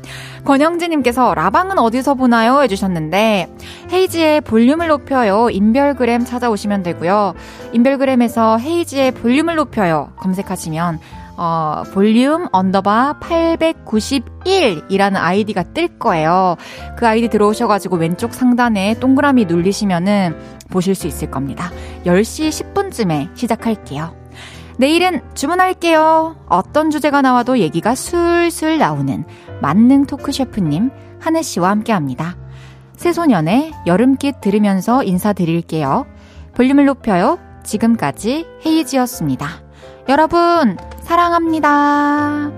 권영지님께서 라방은 어디서 보나요? 해주셨는데 헤이지의 볼륨을 높여요. 인별그램 찾아오시면 되고요. 인별그램에서 헤이지의 볼륨을 높여요. 검색하시면 어, 볼륨 언더바 891이라는 아이디가 뜰 거예요. 그 아이디 들어오셔가지고 왼쪽 상단에 동그라미 눌리시면은 보실 수 있을 겁니다. 10시 10분쯤에 시작할게요. 내일은 주문할게요. 어떤 주제가 나와도 얘기가 술술 나오는 만능 토크 셰프님 한혜 씨와 함께 합니다. 새소년의 여름깃 들으면서 인사드릴게요. 볼륨을 높여요. 지금까지 헤이지였습니다. 여러분, 사랑합니다.